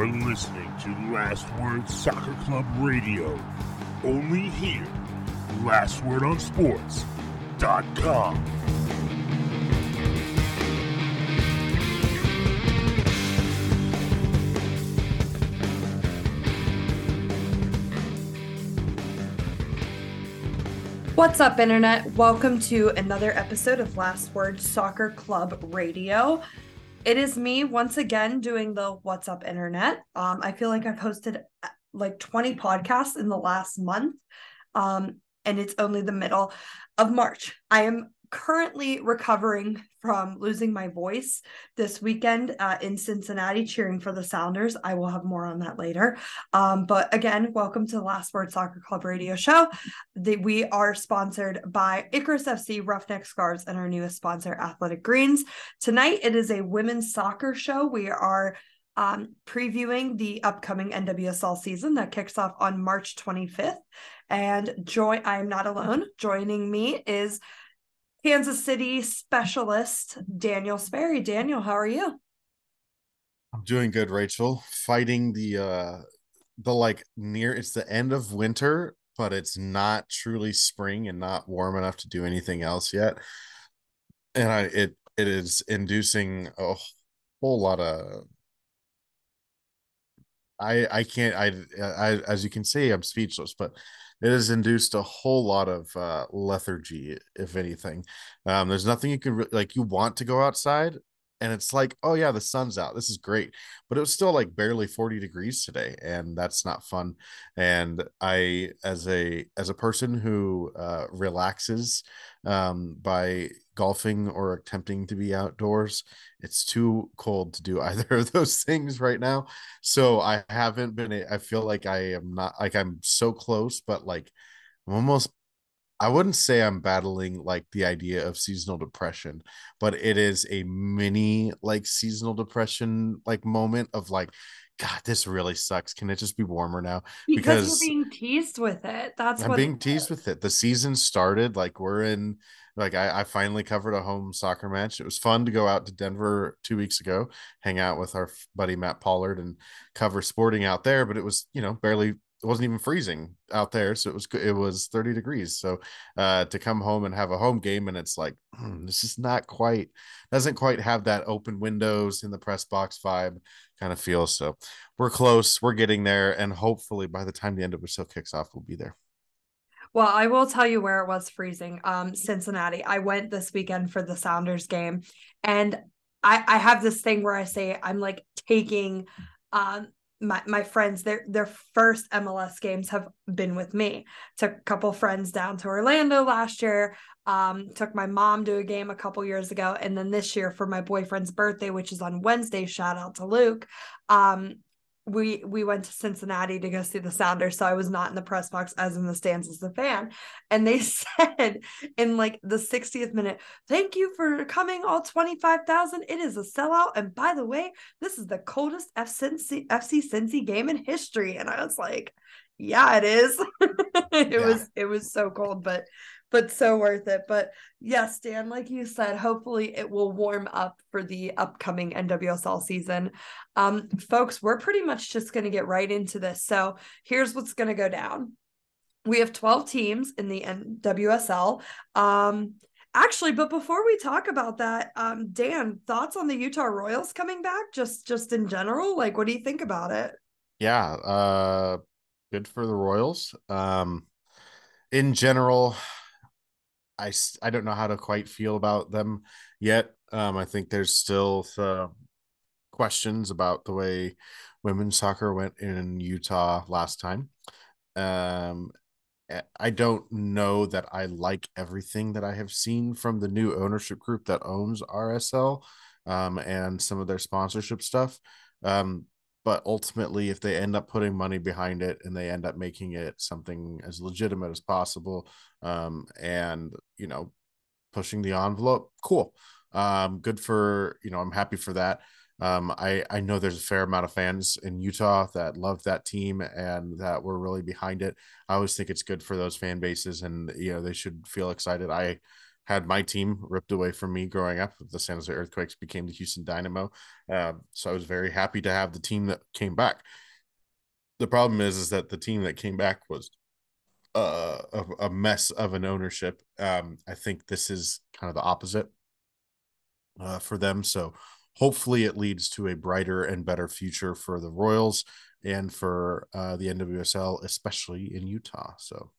You're listening to Last Word Soccer Club Radio. Only here. Last Word on Sports.com. What's up, Internet? Welcome to another episode of Last Word Soccer Club Radio. It is me once again doing the What's Up Internet. Um, I feel like I've hosted uh, like 20 podcasts in the last month, um, and it's only the middle of March. I am currently recovering from losing my voice this weekend uh, in Cincinnati, cheering for the Sounders. I will have more on that later. Um, but again, welcome to the Last Word Soccer Club radio show. The, we are sponsored by Icarus FC, Roughneck Scarves, and our newest sponsor, Athletic Greens. Tonight, it is a women's soccer show. We are um, previewing the upcoming NWSL season that kicks off on March 25th. And joy, I am not alone. Joining me is Kansas City specialist Daniel Sperry. Daniel, how are you? I'm doing good, Rachel. Fighting the uh the like near it's the end of winter, but it's not truly spring and not warm enough to do anything else yet. And I it it is inducing a whole lot of I I can't I I as you can see I'm speechless, but it has induced a whole lot of uh, lethargy, if anything. Um, there's nothing you can re- like. You want to go outside, and it's like, oh yeah, the sun's out. This is great, but it was still like barely 40 degrees today, and that's not fun. And I, as a as a person who uh, relaxes um, by golfing or attempting to be outdoors. It's too cold to do either of those things right now. So I haven't been, I feel like I am not, like I'm so close, but like I'm almost, I wouldn't say I'm battling like the idea of seasonal depression, but it is a mini like seasonal depression like moment of like, God, this really sucks. Can it just be warmer now? Because, because you're being teased with it. That's I'm being teased with it. The season started like we're in like I, I finally covered a home soccer match. It was fun to go out to Denver two weeks ago, hang out with our buddy Matt Pollard and cover sporting out there. But it was you know barely it wasn't even freezing out there so it was it was 30 degrees so uh to come home and have a home game and it's like hmm, this is not quite doesn't quite have that open windows in the press box vibe kind of feel so we're close we're getting there and hopefully by the time the end of the show kicks off we'll be there well, I will tell you where it was freezing. Um, Cincinnati. I went this weekend for the Sounders game, and I I have this thing where I say I'm like taking um my my friends their their first MLS games have been with me. Took a couple friends down to Orlando last year. Um, took my mom to a game a couple years ago, and then this year for my boyfriend's birthday, which is on Wednesday. Shout out to Luke. Um, we we went to Cincinnati to go see the Sounders, so I was not in the press box as in the stands as a fan. And they said in like the 60th minute, "Thank you for coming, all 25,000. It is a sellout. And by the way, this is the coldest FC, FC Cincy game in history." And I was like, "Yeah, it is. it yeah. was it was so cold, but but so worth it. But yes, Dan, like you said, hopefully it will warm up for the upcoming NWSL season. Um, folks, we're pretty much just going to get right into this. So here's what's going to go down. We have 12 teams in the NWSL. Um, actually, but before we talk about that, um, Dan, thoughts on the Utah Royals coming back? Just just in general, like what do you think about it? Yeah, uh, good for the Royals. Um, in general, I I don't know how to quite feel about them yet. Um, I think there's still uh, questions about the way women's soccer went in Utah last time. Um, I don't know that I like everything that I have seen from the new ownership group that owns RSL um, and some of their sponsorship stuff. Um, but ultimately if they end up putting money behind it and they end up making it something as legitimate as possible um, and you know pushing the envelope cool um, good for you know i'm happy for that um, I, I know there's a fair amount of fans in Utah that love that team and that were really behind it. I always think it's good for those fan bases and you know they should feel excited. I had my team ripped away from me growing up. The San Jose Earthquakes became the Houston Dynamo. Uh, so I was very happy to have the team that came back. The problem is, is that the team that came back was uh, a, a mess of an ownership. Um, I think this is kind of the opposite uh, for them. So hopefully it leads to a brighter and better future for the Royals and for uh, the NWSL, especially in Utah. So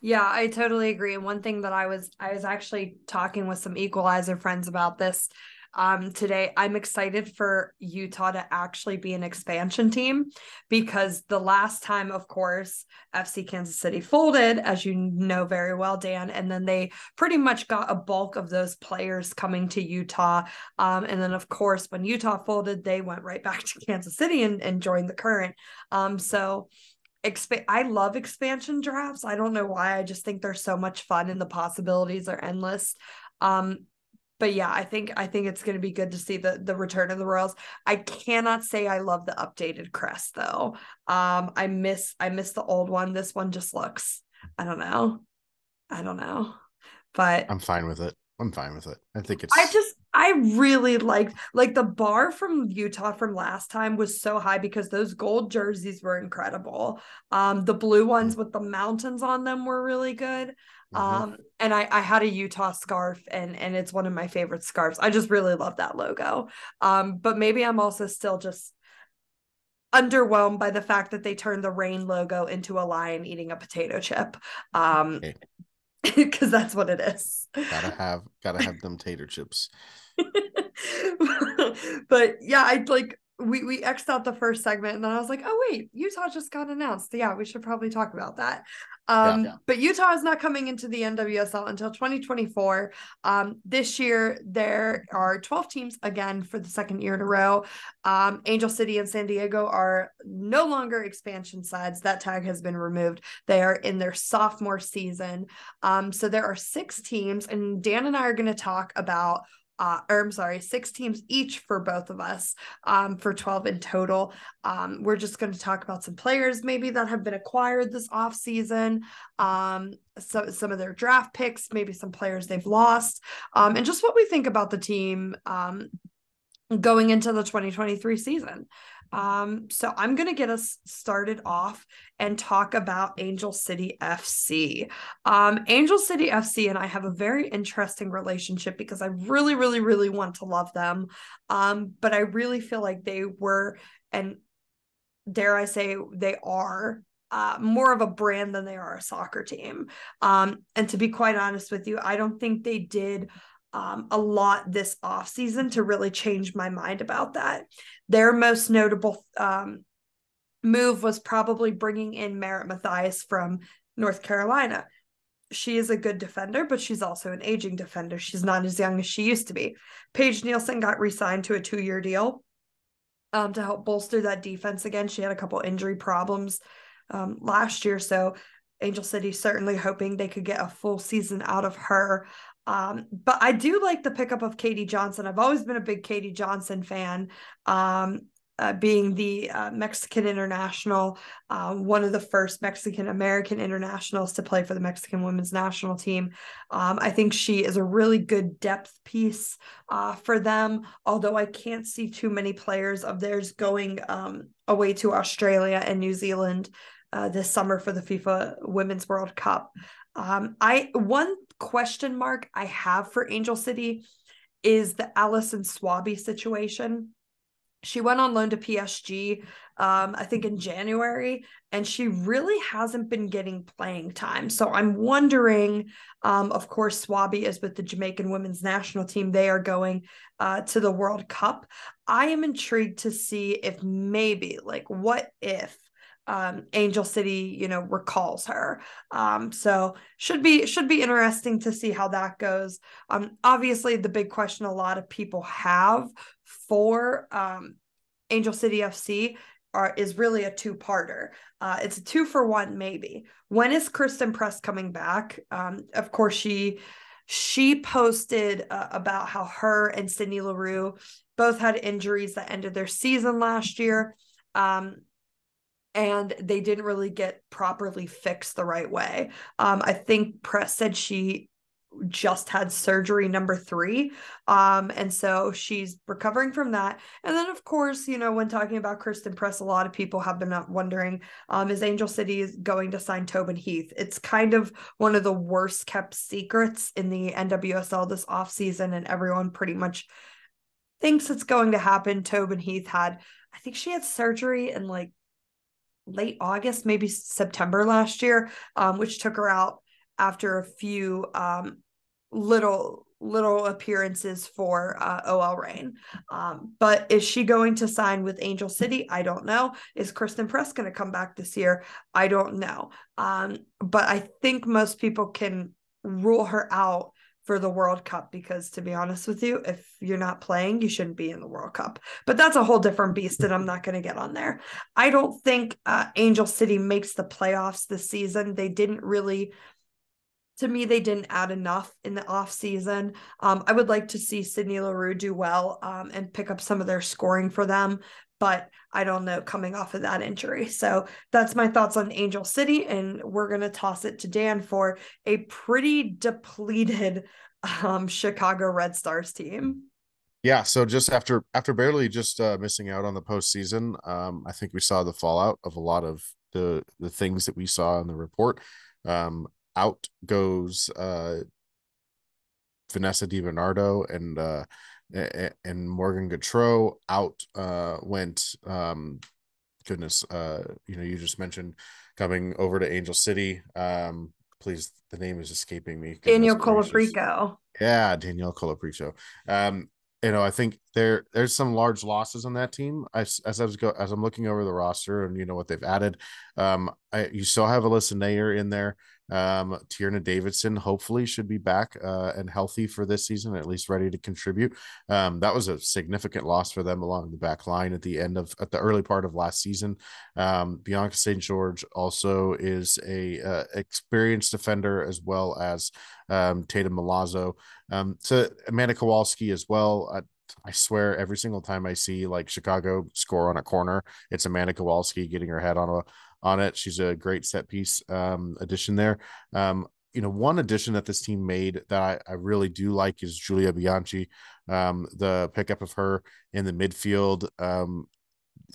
yeah, I totally agree. And one thing that I was I was actually talking with some equalizer friends about this um, today. I'm excited for Utah to actually be an expansion team because the last time, of course, FC Kansas City folded, as you know very well, Dan, and then they pretty much got a bulk of those players coming to Utah. Um, and then, of course, when Utah folded, they went right back to Kansas City and, and joined the current. Um, so Exp- I love expansion drafts. I don't know why. I just think they're so much fun and the possibilities are endless. Um, but yeah, I think I think it's going to be good to see the the return of the Royals. I cannot say I love the updated crest though. Um, I miss I miss the old one. This one just looks I don't know, I don't know, but I'm fine with it. I'm fine with it. I think it's. I just I really liked like the bar from Utah from last time was so high because those gold jerseys were incredible. Um, the blue ones with the mountains on them were really good. Mm-hmm. Um, and I, I had a Utah scarf and and it's one of my favorite scarves. I just really love that logo. Um, but maybe I'm also still just underwhelmed by the fact that they turned the rain logo into a lion eating a potato chip. Um because that's what it is. Gotta have gotta have them tater chips. but yeah, I'd like we we xed out the first segment and then I was like, oh wait, Utah just got announced. Yeah, we should probably talk about that. Um, yeah, yeah. but Utah is not coming into the NWSL until 2024. Um, this year there are 12 teams again for the second year in a row. Um, Angel City and San Diego are no longer expansion sides. That tag has been removed. They are in their sophomore season. Um, so there are six teams, and Dan and I are going to talk about uh, or I'm sorry, six teams each for both of us um, for 12 in total. Um, we're just going to talk about some players maybe that have been acquired this off season, um, so, some of their draft picks, maybe some players they've lost, um, and just what we think about the team um, going into the 2023 season. Um, so I'm going to get us started off and talk about Angel City FC. Um, Angel City FC and I have a very interesting relationship because I really, really, really want to love them. Um, but I really feel like they were, and dare I say, they are uh, more of a brand than they are a soccer team. Um, and to be quite honest with you, I don't think they did um, a lot this off season to really change my mind about that. Their most notable um, move was probably bringing in Merritt Mathias from North Carolina. She is a good defender, but she's also an aging defender. She's not as young as she used to be. Paige Nielsen got re signed to a two year deal um, to help bolster that defense again. She had a couple injury problems um, last year. So Angel City certainly hoping they could get a full season out of her. Um, but I do like the pickup of Katie Johnson. I've always been a big Katie Johnson fan. Um, uh, being the uh, Mexican international, uh, one of the first Mexican American internationals to play for the Mexican women's national team. Um, I think she is a really good depth piece uh, for them, although I can't see too many players of theirs going um, away to Australia and New Zealand uh, this summer for the FIFA Women's World Cup. Um, I one question mark I have for Angel City is the Allison Swaby situation. She went on loan to PSG, um, I think in January, and she really hasn't been getting playing time. So I'm wondering, um, of course, Swaby is with the Jamaican women's national team. They are going uh, to the World Cup. I am intrigued to see if maybe, like, what if um, Angel City, you know, recalls her. Um, so should be should be interesting to see how that goes. Um, obviously, the big question a lot of people have for um, Angel City FC are, is really a two parter. Uh, it's a two for one, maybe. When is Christen Press coming back? Um, of course, she she posted uh, about how her and Sydney Leroux both had injuries that ended their season last year. Um, and they didn't really get properly fixed the right way. Um, I think Press said she just had surgery number three. Um, and so she's recovering from that. And then, of course, you know, when talking about Christen Press, a lot of people have been wondering um, is Angel City is going to sign Tobin Heath? It's kind of one of the worst kept secrets in the NWSL this offseason, and everyone pretty much thinks it's going to happen. Tobin Heath had, I think she had surgery in like late August, maybe September last year, um, which took her out after a few um, little little appearances for uh, OL Reign. Um, but is she going to sign with Angel City? I don't know. Is Christen Press going to come back this year? I don't know. Um, but I think most people can rule her out for the World Cup because to be honest with you, if you're not playing, you shouldn't be in the World Cup. But that's a whole different beast and I'm not going to get on there. I don't think uh, Angel City makes the playoffs this season. They didn't really to me, they didn't add enough in the off season. Um, I would like to see Sydney Leroux do well um, and pick up some of their scoring for them, but I don't know coming off of that injury. So that's my thoughts on Angel City, and we're gonna toss it to Dan for a pretty depleted um, Chicago Red Stars team. Yeah, so just after after barely just uh, missing out on the postseason, um, I think we saw the fallout of a lot of the the things that we saw in the report. Um, out goes uh, Vanessa DiBernardo and uh, and Morgan Gautreau. Out uh, went um, goodness, uh, you know, you just mentioned coming over to Angel City. Um, please, the name is escaping me. Danielle Colaprico. Yeah, Daniel Colaprico. Um, you know, I think there there's some large losses on that team. I, as I was go as I'm looking over the roster and you know what they've added, um, I you still have Alyssa Naeher in there. Um, Tierna Davidson hopefully should be back uh, and healthy for this season, at least ready to contribute. Um, that was a significant loss for them along the back line at the end of at the early part of last season. Um, Bianca St. George also is a uh, experienced defender as well as um, Tatum Milazzo. Um, so Amanda Kowalski as well. I swear every single time I see like Chicago score on a corner, it's Amanda Kowalski getting her head on a on it. She's a great set piece um, addition there. Um, you know, one addition that this team made that I, I really do like is Julia Bianchi. Um, the pickup of her in the midfield, um,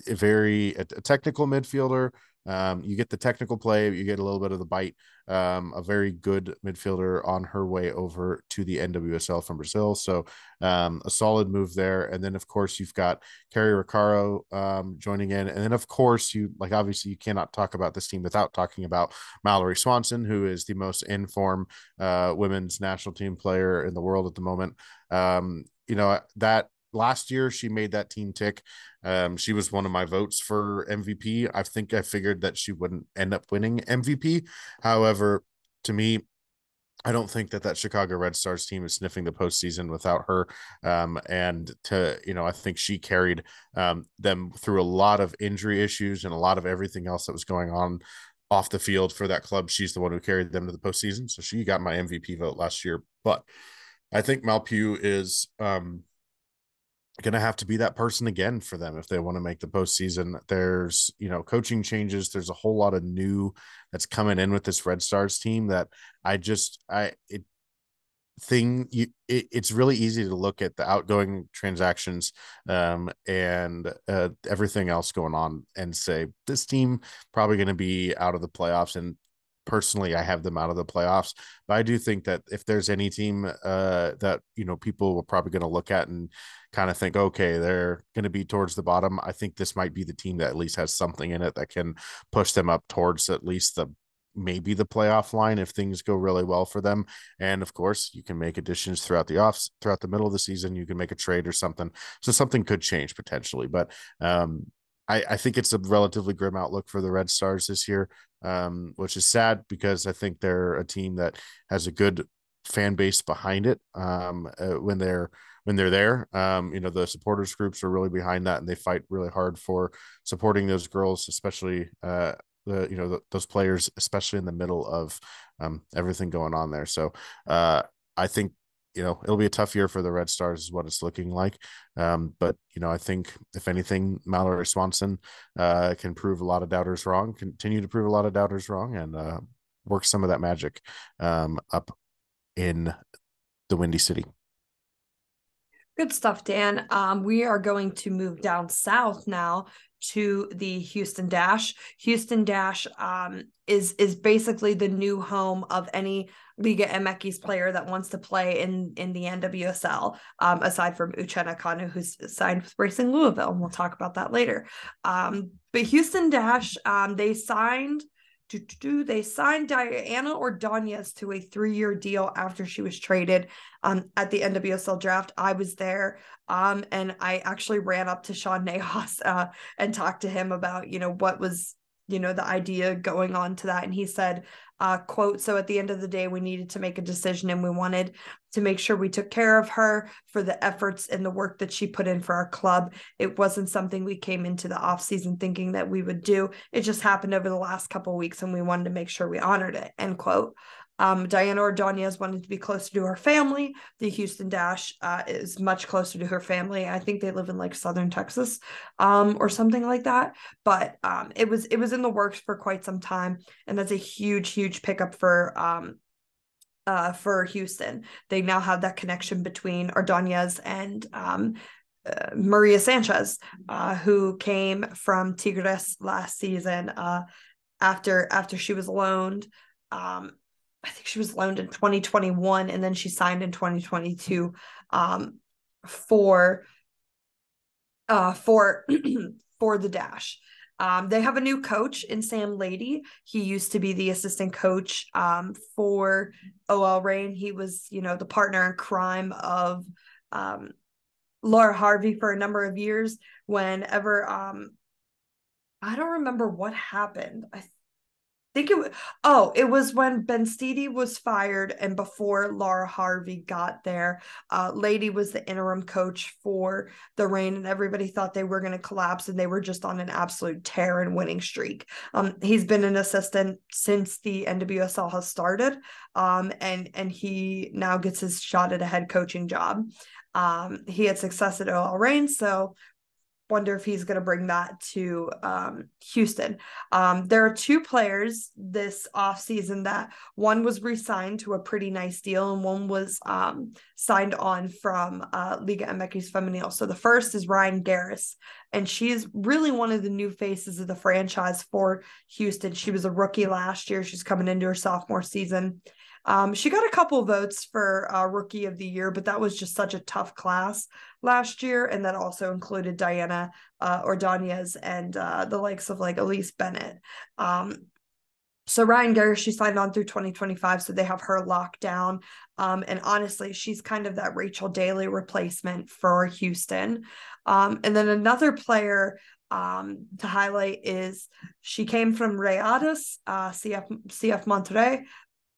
a very a, a technical midfielder um, you get the technical play, you get a little bit of the bite. Um, a very good midfielder on her way over to the NWSL from Brazil. So um, a solid move there. And then, of course, you've got Cari Roccaro um, joining in. And then, of course, you like obviously you cannot talk about this team without talking about Mallory Swanson, who is the most informed uh, women's national team player in the world at the moment. Um, you know, that last year she made that team tick. Um, she was one of my votes for MVP. I think I figured that she wouldn't end up winning MVP. However, to me, I don't think that that Chicago Red Stars team is sniffing the postseason without her. Um, and to you know, I think she carried um, them through a lot of injury issues and a lot of everything else that was going on off the field for that club. She's the one who carried them to the postseason, so she got my MVP vote last year. But I think Mal Pugh is um, to have to be that person again for them if they want to make the postseason. There's, you know, coaching changes. There's a whole lot of new that's coming in with this Red Stars team that I just, I, it, thing you it, it's really easy to look at the outgoing transactions um and uh, everything else going on and say this team probably going to be out of the playoffs and personally I have them out of the playoffs. But I do think that if there's any team uh, that you know people are probably going to look at and kind of think, okay, they're going to be towards the bottom. I think this might be the team that at least has something in it that can push them up towards at least the maybe the playoff line if things go really well for them. And of course, you can make additions throughout the offs throughout the middle of the season. You can make a trade or something. So something could change potentially. But um, I, I think it's a relatively grim outlook for the Red Stars this year, um, which is sad because I think they're a team that has a good fan base behind it um, uh, when they're when they're there. Um, you know, the supporters groups are really behind that, and they fight really hard for supporting those girls, especially uh, the you know the, those players, especially in the middle of um, everything going on there. So uh, I think you know it'll be a tough year for the Red Stars, is what it's looking like. Um, but you know, I think if anything, Mallory Swanson uh, can prove a lot of doubters wrong, continue to prove a lot of doubters wrong, and uh, work some of that magic um, up in the Windy City. Good stuff, Dan. Um, we are going to move down south now to the Houston Dash. Houston Dash um, is is basically the new home of any Liga MX player that wants to play in in the NWSL. Um, aside from Uchenna Kanu, who's signed with Racing Louisville, and we'll talk about that later. Um, but Houston Dash, um, they signed do, they signed Diana or Ordonez to a three-year deal after she was traded um, at the NWSL draft. I was there, um, and I actually ran up to Sean Nahas uh, and talked to him about, you know, what was, you know, the idea going on to that. And he said, uh, quote, so at the end of the day, we needed to make a decision and we wanted to make sure we took care of her for the efforts and the work that she put in for our club. It wasn't something we came into the off season thinking that we would do. It just happened over the last couple weeks and we wanted to make sure we honored it, end quote. Um, Diana Ordonez wanted to be closer to her family. The Houston Dash uh, is much closer to her family. I think they live in like southern Texas um, or something like that. But um, it was it was in the works for quite some time, and that's a huge huge pickup for um, uh, for Houston. They now have that connection between Ordonez and um, uh, Maria Sanchez, uh, who came from Tigres last season uh, after after she was loaned. Um, I think she was loaned in 2021 and then she signed in 2022 um, for uh, for for the dash. Um, they have a new coach in Sam Laity. He used to be the assistant coach um, for OL Reign. He was, you know, the partner in crime of um, Laura Harvey for a number of years. Whenever um, I don't remember what happened. I think it was oh it was when Benstiti was fired and before Laura Harvey got there uh Laity was the interim coach for the Reign and everybody thought they were going to collapse and they were just on an absolute tear and winning streak. Um he's been an assistant since the NWSL has started um and and he now gets his shot at a head coaching job. Um he had success at OL Reign so wonder if he's going to bring that to um, Houston. Um, there are two players this offseason that one was re-signed to a pretty nice deal and one was um, signed on from uh, Liga MX Femenil. So the first is Ryan Garris, and she's really one of the new faces of the franchise for Houston. She was a rookie last year. She's coming into her sophomore season. Um, she got a couple votes for uh, rookie of the year, but that was just such a tough class last year, and that also included Diana uh, Ordonez and uh, the likes of like Elyse Bennett. Um, so Ryan Garris, she signed on through 2025, so they have her locked down. Um, and honestly, she's kind of that Rachel Daly replacement for Houston. Um, and then another player um, to highlight is she came from Rayadas, uh, CF CF Monterrey,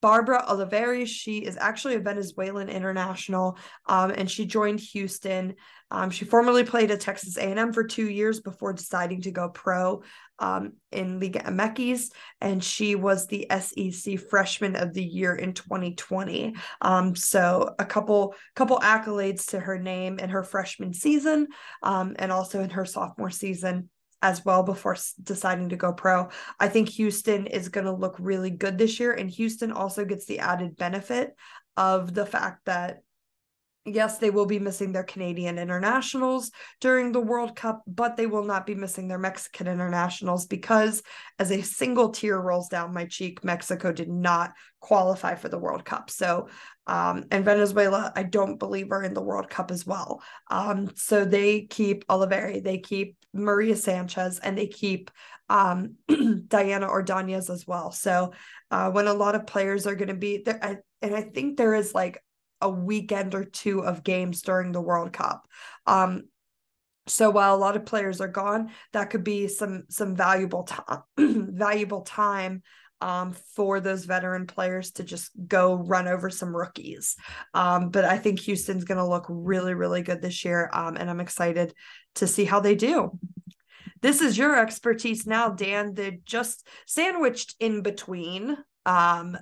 Barbara Olivieri. She is actually a Venezuelan international, um, and she joined Houston. Um, she formerly played at Texas A&M for two years before deciding to go pro um, in Liga MX, and she was the SEC Freshman of the Year in 2020. Um, so a couple couple accolades to her name in her freshman season, um, and also in her sophomore season as well before deciding to go pro. I think Houston is going to look really good this year. And Houston also gets the added benefit of the fact that yes, they will be missing their Canadian internationals during the World Cup, but they will not be missing their Mexican internationals because, as a single tear rolls down my cheek, Mexico did not qualify for the World Cup. So, um, and Venezuela, I don't believe are in the World Cup as well. Um, so they keep Olivieri, they keep Maria Sanchez, and they keep um, Diana Ordonez as well. So, uh, when a lot of players are going to be there, I, and I think there is like a weekend or two of games during the World Cup. Um, so while a lot of players are gone, that could be some some valuable time valuable time um, for those veteran players to just go run over some rookies. Um, but I think Houston's going to look really really good this year, um, and I'm excited to see how they do. This is your expertise now, Dan. The just sandwiched in between um,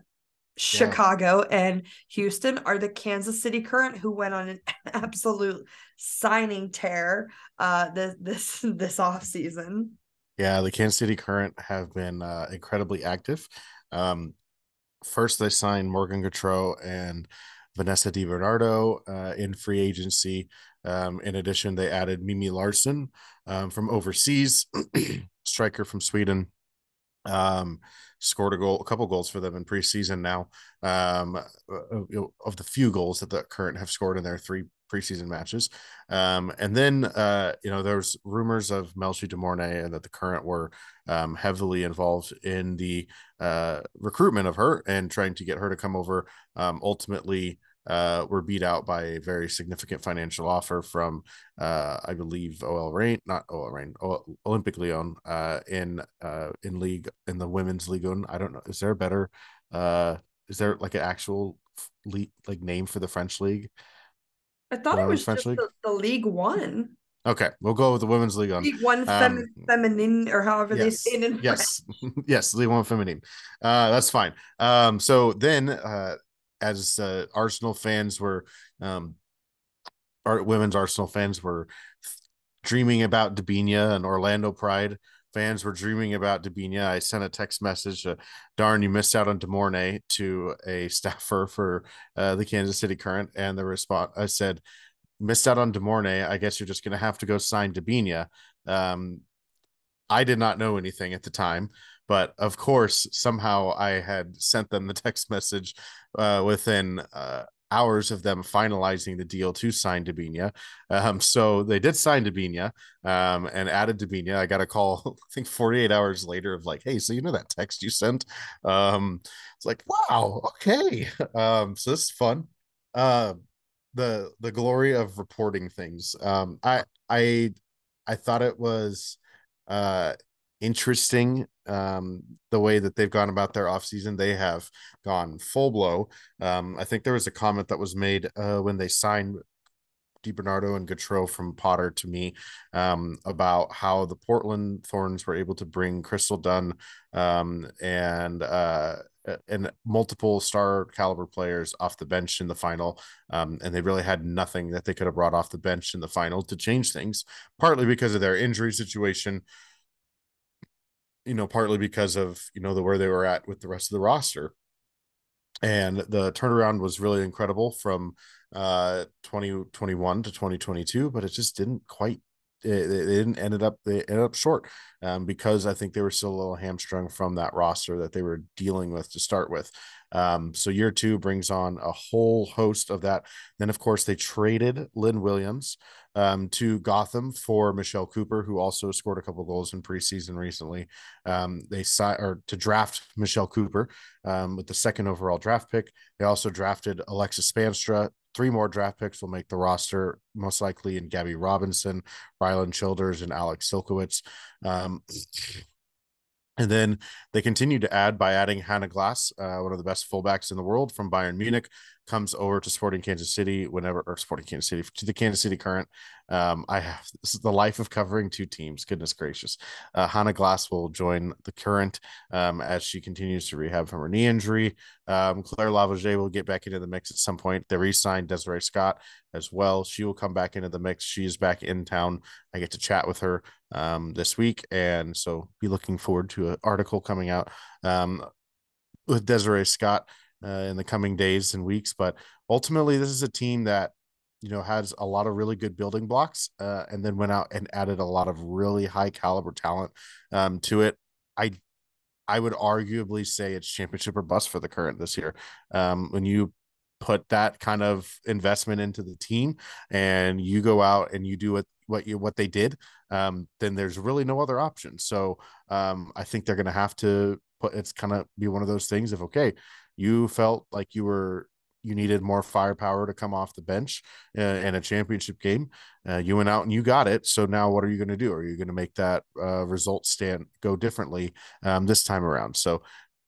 Chicago yeah. and Houston are the Kansas City Current, who went on an absolute signing tear uh, this this this off season. Yeah, the Kansas City Current have been uh, incredibly active. Um, first, they signed Morgan Gautreau and Vanessa DiBernardo uh, in free agency. Um, in addition, they added Mimmi Larsson um, from overseas, striker from Sweden. Um, scored a goal, a couple goals for them in preseason now. Um, uh, of the few goals that the current have scored in their three preseason matches. Um, and then, uh, you know, there's rumors of Melchie Dumornay and that the current were um, heavily involved in the uh, recruitment of her and trying to get her to come over. Um, ultimately, uh, were beat out by a very significant financial offer from, uh, I believe, OL Reign, not OL Reign, Olympic Lyon, uh, in uh, in league in the women's league. I don't know. Is there a better? Uh, is there like an actual league like name for the French league? I thought it was French just the, the, League One. Okay, we'll go with the women's league on League One fem- um, feminine or however yes, they say it in yes, yes, League One feminine. Uh, that's fine. Um, so then, uh, as uh, Arsenal fans were, um, our women's Arsenal fans were dreaming about Debinha and Orlando Pride fans were dreaming about Debinha. I sent a text message, uh, darn, you missed out on Dumornay to a staffer for uh, the Kansas City Current. And the response, I said, missed out on Dumornay. I guess you're just going to have to go sign Debinha. Um, I did not know anything at the time, but of course, somehow I had sent them the text message uh, within uh, hours of them finalizing the deal to sign Debinha. Um, so they did sign Debinha um, and added Debinha. I got a call, I think 48 hours later of like, hey, so you know that text you sent? Um, it's like, wow, okay. Um, so this is fun. Uh, the the glory of reporting things. Um, I I I thought it was uh interesting um, the way that they've gone about their offseason. They have gone full blow. Um, I think there was a comment that was made uh, when they signed DiBernardo and Gautreau from Potter to me um, about how the Portland Thorns were able to bring Crystal Dunn um, and uh, and multiple star caliber players off the bench in the final. Um, and they really had nothing that they could have brought off the bench in the final to change things, partly because of their injury situation, you know, partly because of, you know, the where they were at with the rest of the roster. And the turnaround was really incredible from uh 2021 to 2022, but it just didn't quite they, didn't ended up they ended up short um, because I think they were still a little hamstrung from that roster that they were dealing with to start with. Um, so year two brings on a whole host of that. Then of course they traded Lynn Williams um, to Gotham for Michelle Cooper, who also scored a couple goals in preseason recently. Um, they signed or to draft Michelle Cooper um, with the second overall draft pick. They also drafted Alexis Spaanstra. three more draft picks will make the roster, most likely in Gabby Robinson, Ryland Childers, and Alex Silkowitz. Um, and then they continue to add by adding Hanna Glas, uh, one of the best fullbacks in the world from Bayern Munich, comes over to Sporting Kansas City whenever, or Sporting Kansas City to the Kansas City Current. Um, I have this is the life of covering two teams. Goodness gracious. Uh, Hanna Glas will join the Current um, as she continues to rehab from her knee injury. Um, Claire Lavogez will get back into the mix at some point. They re signed Desiree Scott as well. She will come back into the mix. She's back in town. I get to chat with her um, this week. And so be looking forward to an article coming out um, with Desiree Scott uh, in the coming days and weeks. But ultimately, this is a team that you know has a lot of really good building blocks, uh, and then went out and added a lot of really high caliber talent um, to it. I I would arguably say it's championship or bust for the current this year. Um, when you put that kind of investment into the team and you go out and you do what what you what they did um, then there's really no other option so um, i think they're going to have to put it's kind of be one of those things of okay you felt like you were you needed more firepower to come off the bench uh, in a championship game. Uh, you went out and you got it. So now what are you going to do? Are you going to make that uh, result stand go differently um, this time around? So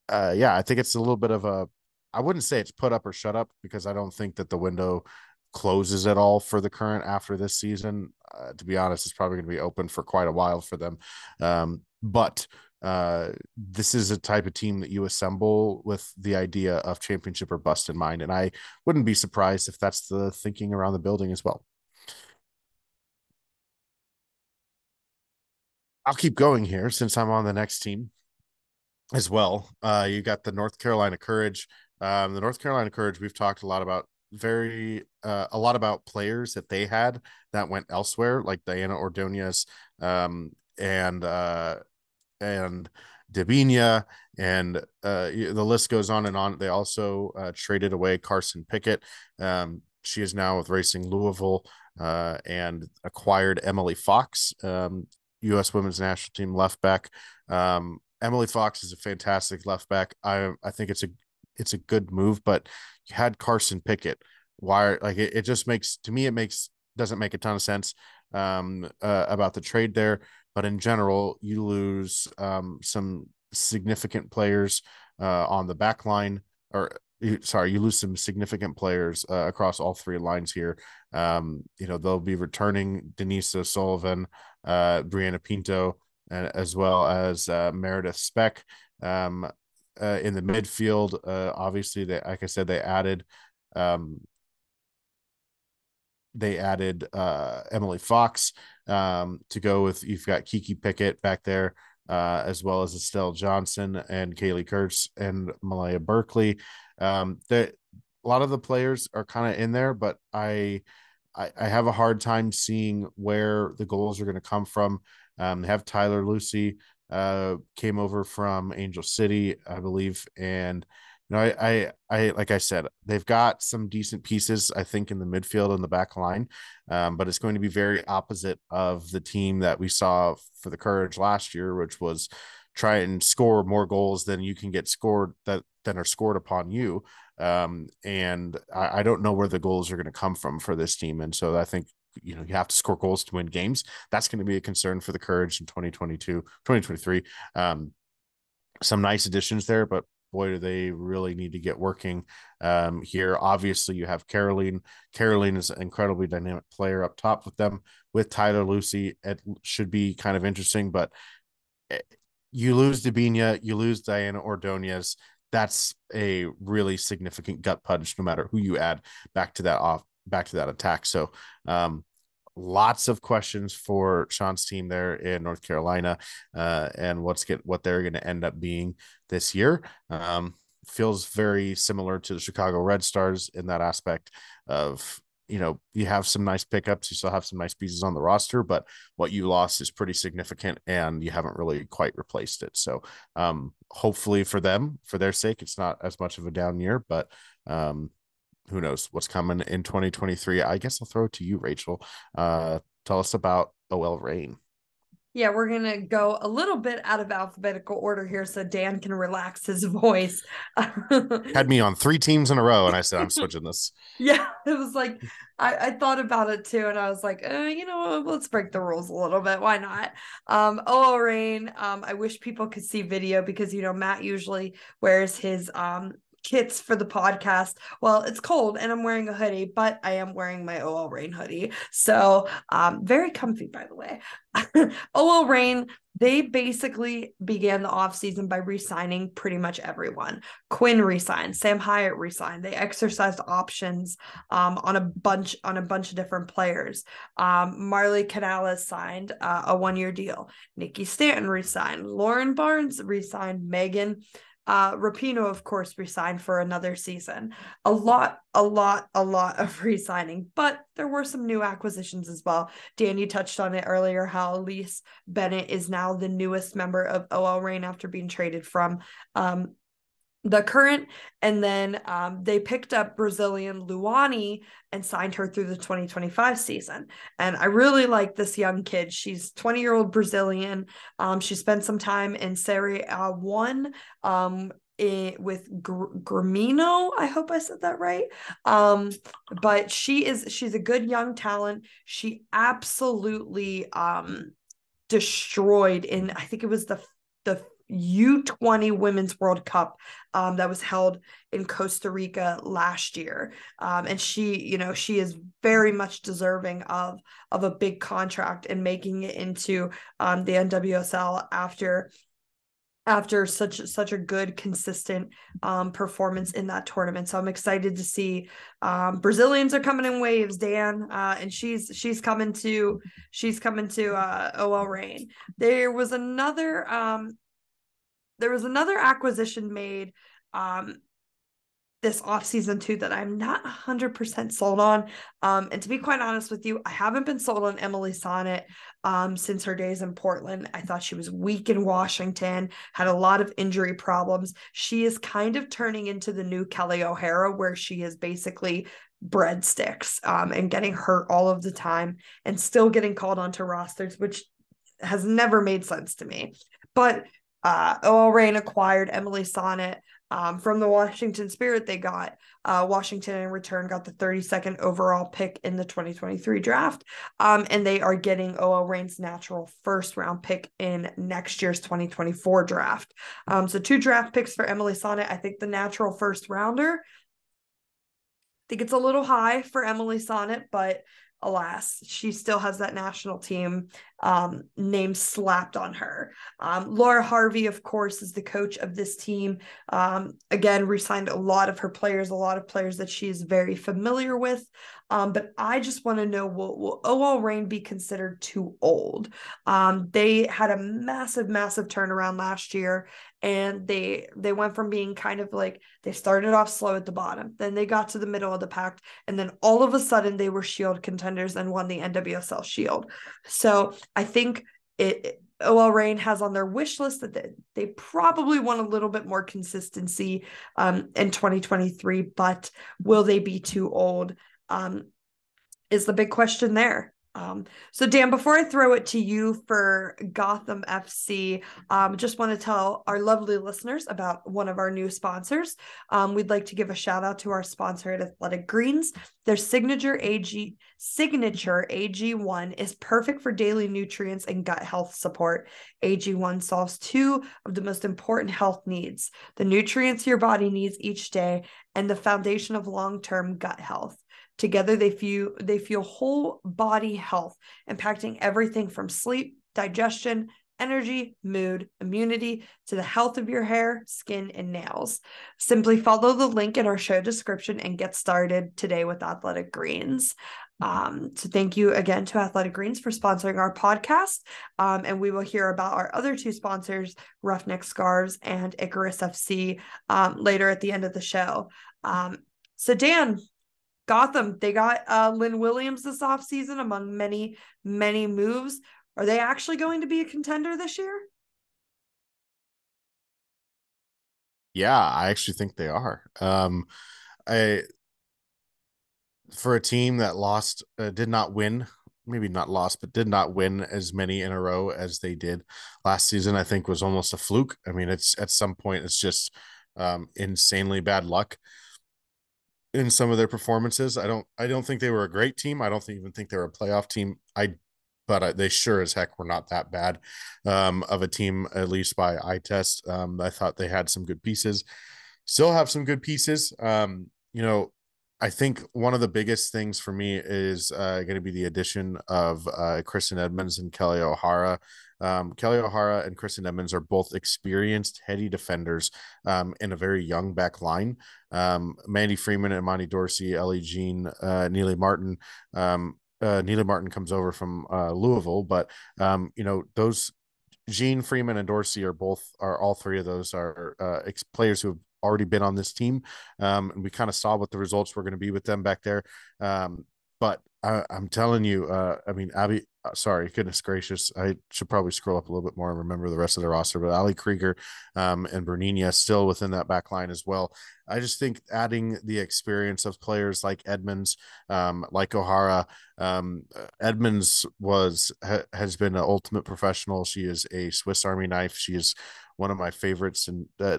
uh, yeah, I think it's a little bit of a. I wouldn't say it's put up or shut up because I don't think that the window closes at all for the current after this season. Uh, to be honest, it's probably going to be open for quite a while for them. Um, but uh, this is a type of team that you assemble with the idea of championship or bust in mind. And I wouldn't be surprised if that's the thinking around the building as well. I'll keep going here since I'm on the next team as well. Uh, you got the North Carolina Courage. Um, the North Carolina Courage, we've talked a lot about very uh, a lot about players that they had that went elsewhere, like Diana Ordonez, um, and uh, and Debinha, and uh, the list goes on and on. They also uh, traded away Carson Pickett. Um, she is now with Racing Louisville uh, and acquired Emily Fox, um, U.S. Women's National Team left back. Um, Emily Fox is a fantastic left back. I I think it's a it's a good move, but you had Carson Pickett. Why? Like it, it just makes to me it makes doesn't make a ton of sense um, uh, about the trade there. But in general, you lose um, some significant players uh, on the back line, or sorry, you lose some significant players uh, across all three lines here. Um, you know, they'll be returning Denise O'Sullivan, uh, Brianna Pinto, and as well as uh, Meredith Speck. Um, uh, in the midfield, uh, obviously, they like I said, they added um, they added uh, Emily Fox um, to go with. You've got Kiki Pickett back there, uh, as well as Estelle Johnson and Kaleigh Kurtz and Malaya Berkeley. Um, that a lot of the players are kind of in there, but I, I, I have a hard time seeing where the goals are going to come from. Um, they have Tyler Lussi uh, came over from Angel City, I believe, and you know, I, I, I, like I said, they've got some decent pieces, I think, in the midfield and the back line, um, but it's going to be very opposite of the team that we saw for the Courage last year, which was try and score more goals than you can get scored that than are scored upon you. Um, and I, I don't know where the goals are going to come from for this team, and so I think you know you have to score goals to win games. That's going to be a concern for the Courage in 2022, 2023. Um, some nice additions there, but boy, do they really need to get working um, here. Obviously, you have Kerolin. Kerolin is an incredibly dynamic player up top with them. With Tyler Lussi, it should be kind of interesting, but eh, you lose Debinha, you lose Diana Ordonez. That's a really significant gut punch, no matter who you add back to that off back to that attack. So um, lots of questions for Sean's team there in North Carolina uh, and what's get what they're going to end up being this year. Um, feels very similar to the Chicago Red Stars in that aspect of you know you have some nice pickups you still have some nice pieces on the roster but what you lost is pretty significant and you haven't really quite replaced it so um hopefully for them for their sake it's not as much of a down year but um who knows what's coming in 2023. I guess I'll throw it to you, Rachel. Uh, tell us about OL Reign. Yeah, we're going to go a little bit out of alphabetical order here so Dan can relax his voice. Had me on three teams in a row, and I said, I'm switching this. Yeah, it was like, I, I thought about it too, and I was like, uh, you know, let's break the rules a little bit. Why not? Um, OL Reign, um, I wish people could see video because, you know, Matt usually wears his um kits for the podcast. Well, it's cold and I'm wearing a hoodie, but I am wearing my OL Reign hoodie. So, um, very comfy, by the way. OL Reign, they basically began the offseason by re-signing pretty much everyone. Quinn resigned, Sam Hiatt resigned. They exercised options um, on a bunch on a bunch of different players. Um, Marley Canales signed uh, a one-year deal. Nikki Stanton resigned. Lauren Barnes resigned. Megan uh, Rapinoe, of course, resigned for another season. A lot, a lot, a lot of resigning, but there were some new acquisitions as well. Dan, you touched on it earlier how Elyse Bennett is now the newest member of OL Reign after being traded from um, the current and then um, they picked up brazilian Luany and signed her through the 2025 season and i really like this young kid she's 20 year old brazilian um, she spent some time in serie a one um, with Gr- Gremio. I hope I said that right. Um, but she is she's a good young talent. She absolutely um destroyed in I think it was the the U20 Women's World Cup um, that was held in Costa Rica last year. Um, and she, you know, she is very much deserving of of a big contract and making it into um, the NWSL after after such such a good consistent um, performance in that tournament so i'm excited to see um, brazilians are coming in waves dan uh, and she's she's coming to she's coming to uh, ol reign there was another um, there was another acquisition made um, this off season too that I'm not 100% sold on. Um, and to be quite honest with you, I haven't been sold on Emily Sonnett um, since her days in Portland. I thought she was weak in Washington, had a lot of injury problems. She is kind of turning into the new Kelly O'Hara, where she is basically breadsticks um, and getting hurt all of the time and still getting called onto rosters, which has never made sense to me. But uh, OL Reign acquired Emily Sonnett um, from the Washington Spirit, they got uh, Washington in return got the 32nd overall pick in the 2023 draft. Um, and they are getting OL Reign's natural first round pick in next year's 2024 draft. Um, so two draft picks for Emily Sonnett. I think the natural first rounder. I think it's a little high for Emily Sonnett, but alas, she still has that national team um, name slapped on her. Um, Laura Harvey, of course, is the coach of this team. Um, again, resigned a lot of her players, a lot of players that she's very familiar with. Um, but I just want to know will, will OL Reign be considered too old? Um, they had a massive, massive turnaround last year, and they they went from being kind of like they started off slow at the bottom, then they got to the middle of the pack, and then all of a sudden they were Shield contenders and won the NWSL Shield. So I think it OL Reign has on their wish list that they, probably want a little bit more consistency um, in 2023, but will they be too old? Um, is the big question there. Um, so Dan, before I throw it to you for Gotham FC, um, just want to tell our lovely listeners about one of our new sponsors. Um, we'd like to give a shout out to our sponsor at Athletic Greens. Their signature AG signature AG1 is perfect for daily nutrients and gut health support. AG1 solves two of the most important health needs: the nutrients your body needs each day and the foundation of long-term gut health. Together, they feel they feel whole body health, impacting everything from sleep, digestion, energy, mood, immunity to the health of your hair, skin, and nails. Simply follow the link in our show description and get started today with Athletic Greens. Um, so thank you again to Athletic Greens for sponsoring our podcast. Um, and we will hear about our other two sponsors, Roughneck Scarves and Icarus FC, um, later at the end of the show. Um, so Dan, Gotham, they got uh, Lynn Williams this offseason among many, many moves. Are they actually going to be a contender this year? Yeah, I actually think they are. Um, I for a team that lost, uh, did not win, maybe not lost, but did not win as many in a row as they did last season. I think was almost a fluke. I mean, it's at some point it's just um, insanely bad luck in some of their performances. I don't I don't think they were a great team. I don't think, even think they were a playoff team. I but they sure as heck were not that bad um, of a team, at least by eye test. Um, I thought they had some good pieces, still have some good pieces. Um, you know, I think one of the biggest things for me is uh, going to be the addition of uh, Kristen Edmonds and Kelly O'Hara. Um, Kelly O'Hara and Kristen Edmonds are both experienced, heady defenders um, in a very young back line. Um, Mandy Freeman and Imani Dorsey, Ellie Jean, uh, Nealy Martin. Um, uh, Nealy Martin comes over from uh, Louisville, but um, you know those Jean Freeman and Dorsey are both are all three of those are uh, ex- players who have already been on this team, um, and we kind of saw what the results were going to be with them back there. Um, but I, am telling you, uh, I mean, Abby, uh, sorry, goodness gracious, I should probably scroll up a little bit more and remember the rest of the roster. But Ali Krieger um, and Bruninha still within that back line as well. I just think adding the experience of players like Edmonds, um, like O'Hara, um, Edmonds was ha, has been an ultimate professional. She is a Swiss Army knife. She is one of my favorites, and uh,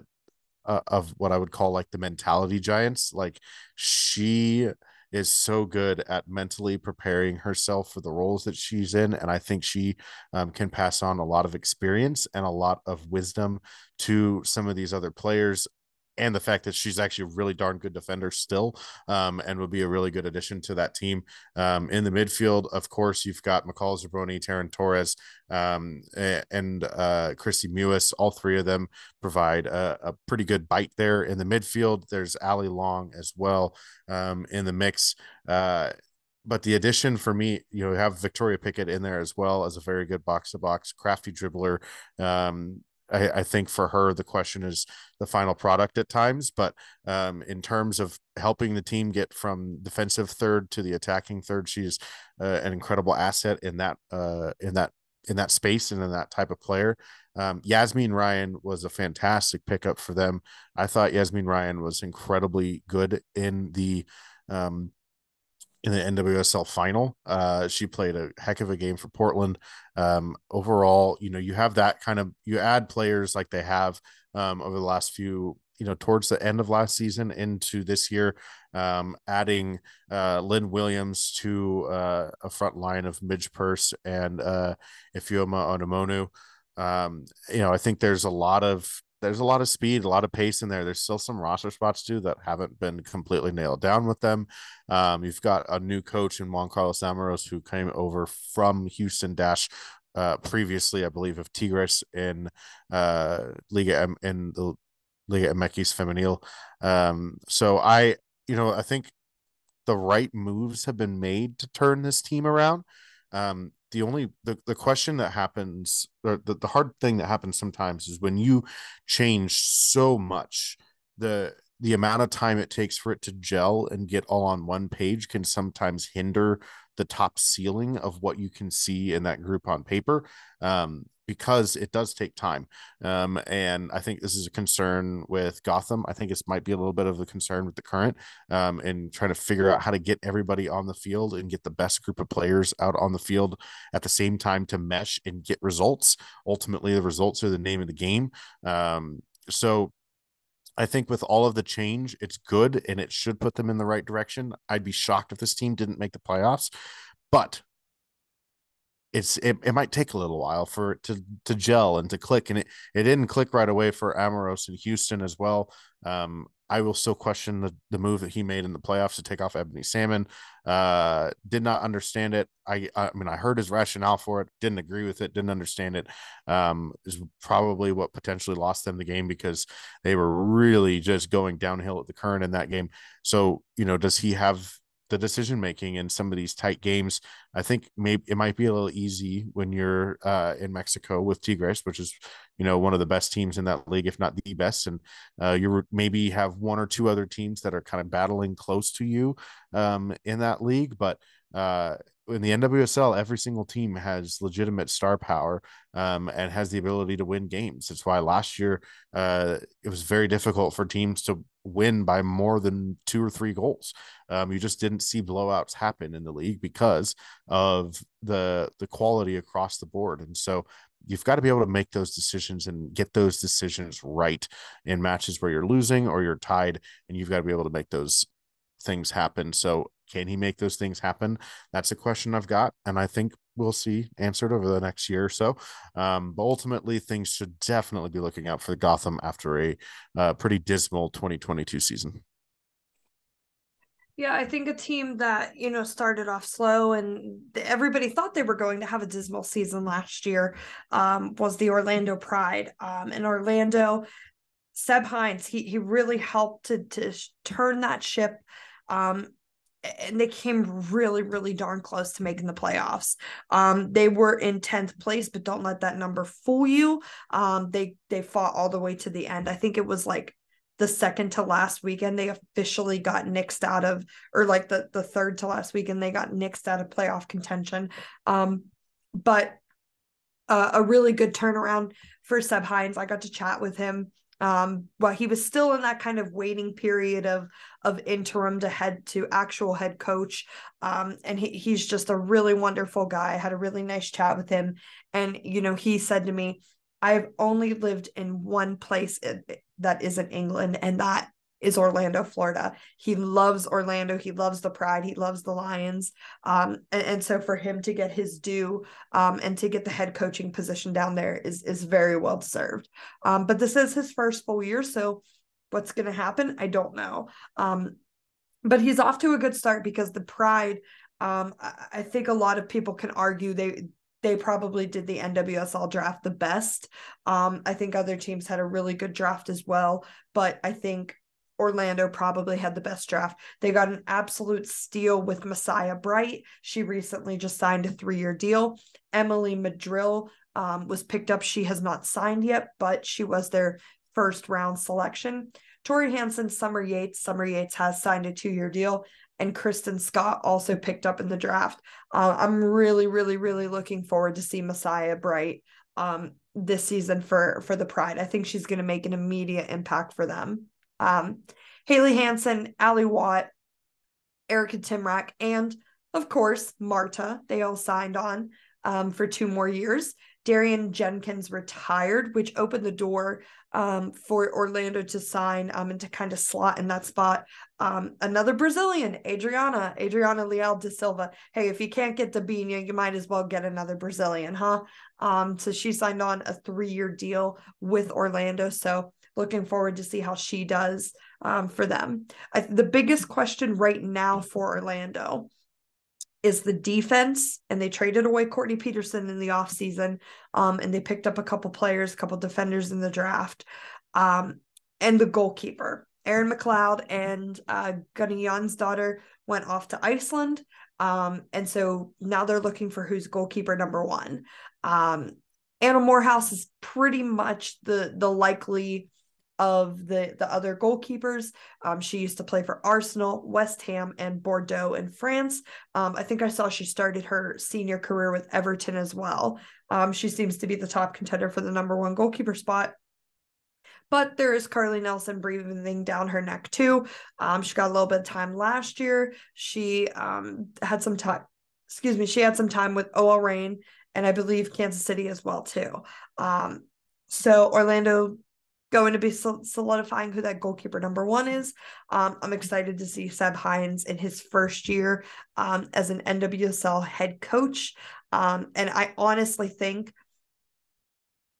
uh, of what I would call like the mentality giants. Like she is so good at mentally preparing herself for the roles that she's in. And I think she um, can pass on a lot of experience and a lot of wisdom to some of these other players and the fact that she's actually a really darn good defender still um, and would be a really good addition to that team. Um, in the midfield, of course, you've got McCall Zerboni, Taryn Torres, um, and uh, Kristie Mewis. All three of them provide a, a, pretty good bite there. In the midfield, there's Allie Long as well um, in the mix. Uh, but the addition for me, you know, have Victoria Pickett in there as well as a very good box to box, crafty dribbler, um, I, I, think for her the question is the final product at times but um, in terms of helping the team get from defensive third to the attacking third she's uh, an incredible asset in that uh, in that in that space and in that type of player. Um, Yazmeen Ryan was a fantastic pickup for them. I thought Yazmeen Ryan was incredibly good in the um, in the NWSL final. Uh, she played a heck of a game for Portland. Um, overall, you know, you have that kind of you add players like they have um, over the last few, you know, towards the end of last season into this year, um, adding uh, Lynn Williams to uh, a front line of Midge Purse and uh, Ifeoma Onumonu. Um, you know, I think there's a lot of there's a lot of speed, a lot of pace in there. There's still some roster spots too that haven't been completely nailed down with them. Um, you've got a new coach in Juan Carlos Amoros who came over from Houston Dash uh, previously, I believe, of Tigres in uh, Liga M- in the Liga MX Femenil. Um, so I, you know, I think the right moves have been made to turn this team around. Um, the only the, the question that happens or the, the hard thing that happens sometimes is when you change so much the the amount of time it takes for it to gel and get all on one page can sometimes hinder the top ceiling of what you can see in that group on paper. Um, because it does take time. Um, and I think this is a concern with Gotham. I think this might be a little bit of a concern with the current um, and trying to figure out how to get everybody on the field and get the best group of players out on the field at the same time to mesh and get results. Ultimately, the results are the name of the game. Um, so I think with all of the change, it's good and it should put them in the right direction. I'd be shocked if this team didn't make the playoffs, but it's it, it might take a little while for it to to gel and to click and it it didn't click right away for Amoros in Houston as well um I will still question the, the move that he made in the playoffs to take off Ebony Salmon. Uh, did not understand it. I I mean I heard his rationale for it, didn't agree with it, didn't understand it. Um, is probably what potentially lost them the game because they were really just going downhill at the current in that game. So you know, does he have the decision making in some of these tight games. I think maybe it might be a little easy when you're uh, in Mexico with Tigres, which is you know one of the best teams in that league, if not the best, and uh, you maybe have one or two other teams that are kind of battling close to you um, in that league, but uh, in the NWSL, every single team has legitimate star power um, and has the ability to win games. That's why last year uh, it was very difficult for teams to win by more than two or three goals. Um, you just didn't see blowouts happen in the league because of the the quality across the board. And so you've got to be able to make those decisions and get those decisions right in matches where you're losing or you're tied, and you've got to be able to make those things happen. So can he make those things happen? That's a question I've got, and I think we'll see answered over the next year or so. Um, but ultimately, things should definitely be looking out for Gotham after a uh, pretty dismal 2022 season. Yeah, I think a team that, you know, started off slow and everybody thought they were going to have a dismal season last year um, was the Orlando Pride. Um, and Orlando, Seb Hines, he, he really helped to, to turn that ship. Um, and they came really, really darn close to making the playoffs. Um, they were in 10th place, but don't let that number fool you. Um, they they fought all the way to the end. I think it was like the second to last weekend they officially got nixed out of or like the the third to last weekend they got nixed out of playoff contention. Um, but uh, a really good turnaround for Seb Hines. I got to chat with him um well he was still in that kind of waiting period of of interim to head to actual head coach. Um and he, he's just a really wonderful guy. I had a really nice chat with him. And you know he said to me i've only lived in one place that isn't england and that is Orlando, Florida. He loves Orlando. He loves the pride. He loves the Lions. Um, and, and so for him to get his due um, and to get the head coaching position down there is is very well deserved. Um, but this is his first full year, so what's going to happen? I don't know. Um, but he's off to a good start because the pride. Um, I, I think a lot of people can argue they they probably did the NWSL draft the best. Um, I think other teams had a really good draft as well, but I think Orlando probably had the best draft. They got an absolute steal with Messiah Bright. She recently just signed a three year deal. Emily Madril um, was picked up. She has not signed yet, but she was their first round selection. Tori Hansen, Summer Yates. Summer Yates has signed a two year deal. And Kristen Scott also picked up in the draft. Uh, I'm really, really, really looking forward to see Messiah Bright um, this season for for the Pride. I think she's going to make an immediate impact for them. Um, Haley Hanson, Ally Watt, Erika Tymrak, and of course, Marta. They all signed on um, for two more years. Darian Jenkins retired, which opened the door um, for Orlando to sign um, and to kind of slot in that spot. Um, another Brazilian, Adriana, Adriana Leal de Silva. Hey, if you can't get Debinha, you might as well get another Brazilian, huh? Um, so she signed on a three year deal with Orlando. So looking forward to see how she does um, for them. I, the biggest question right now for Orlando is the defense and they traded away Courtney Petersen in the offseason um, and they picked up a couple players, a couple defenders in the draft um, and the goalkeeper. Erin McLeod and uh, Gunny Jan's daughter went off to Iceland. Um, and so now they're looking for who's goalkeeper number one. Um, Anna Moorhouse is pretty much the the likely of the the other goalkeepers. Um, she used to play for Arsenal, West Ham, and Bordeaux in France. Um, I think I saw she started her senior career with Everton as well. Um, she seems to be the top contender for the number one goalkeeper spot. But there is Carly Nelson breathing down her neck too. Um, she got a little bit of time last year. She um, had some time. Excuse me. She had some time with OL Reign and I believe Kansas City as well too. Um, so Orlando going to be solidifying who that goalkeeper number one is. Um, I'm excited to see Seb Hines in his first year um, as an NWSL head coach. Um, and I honestly think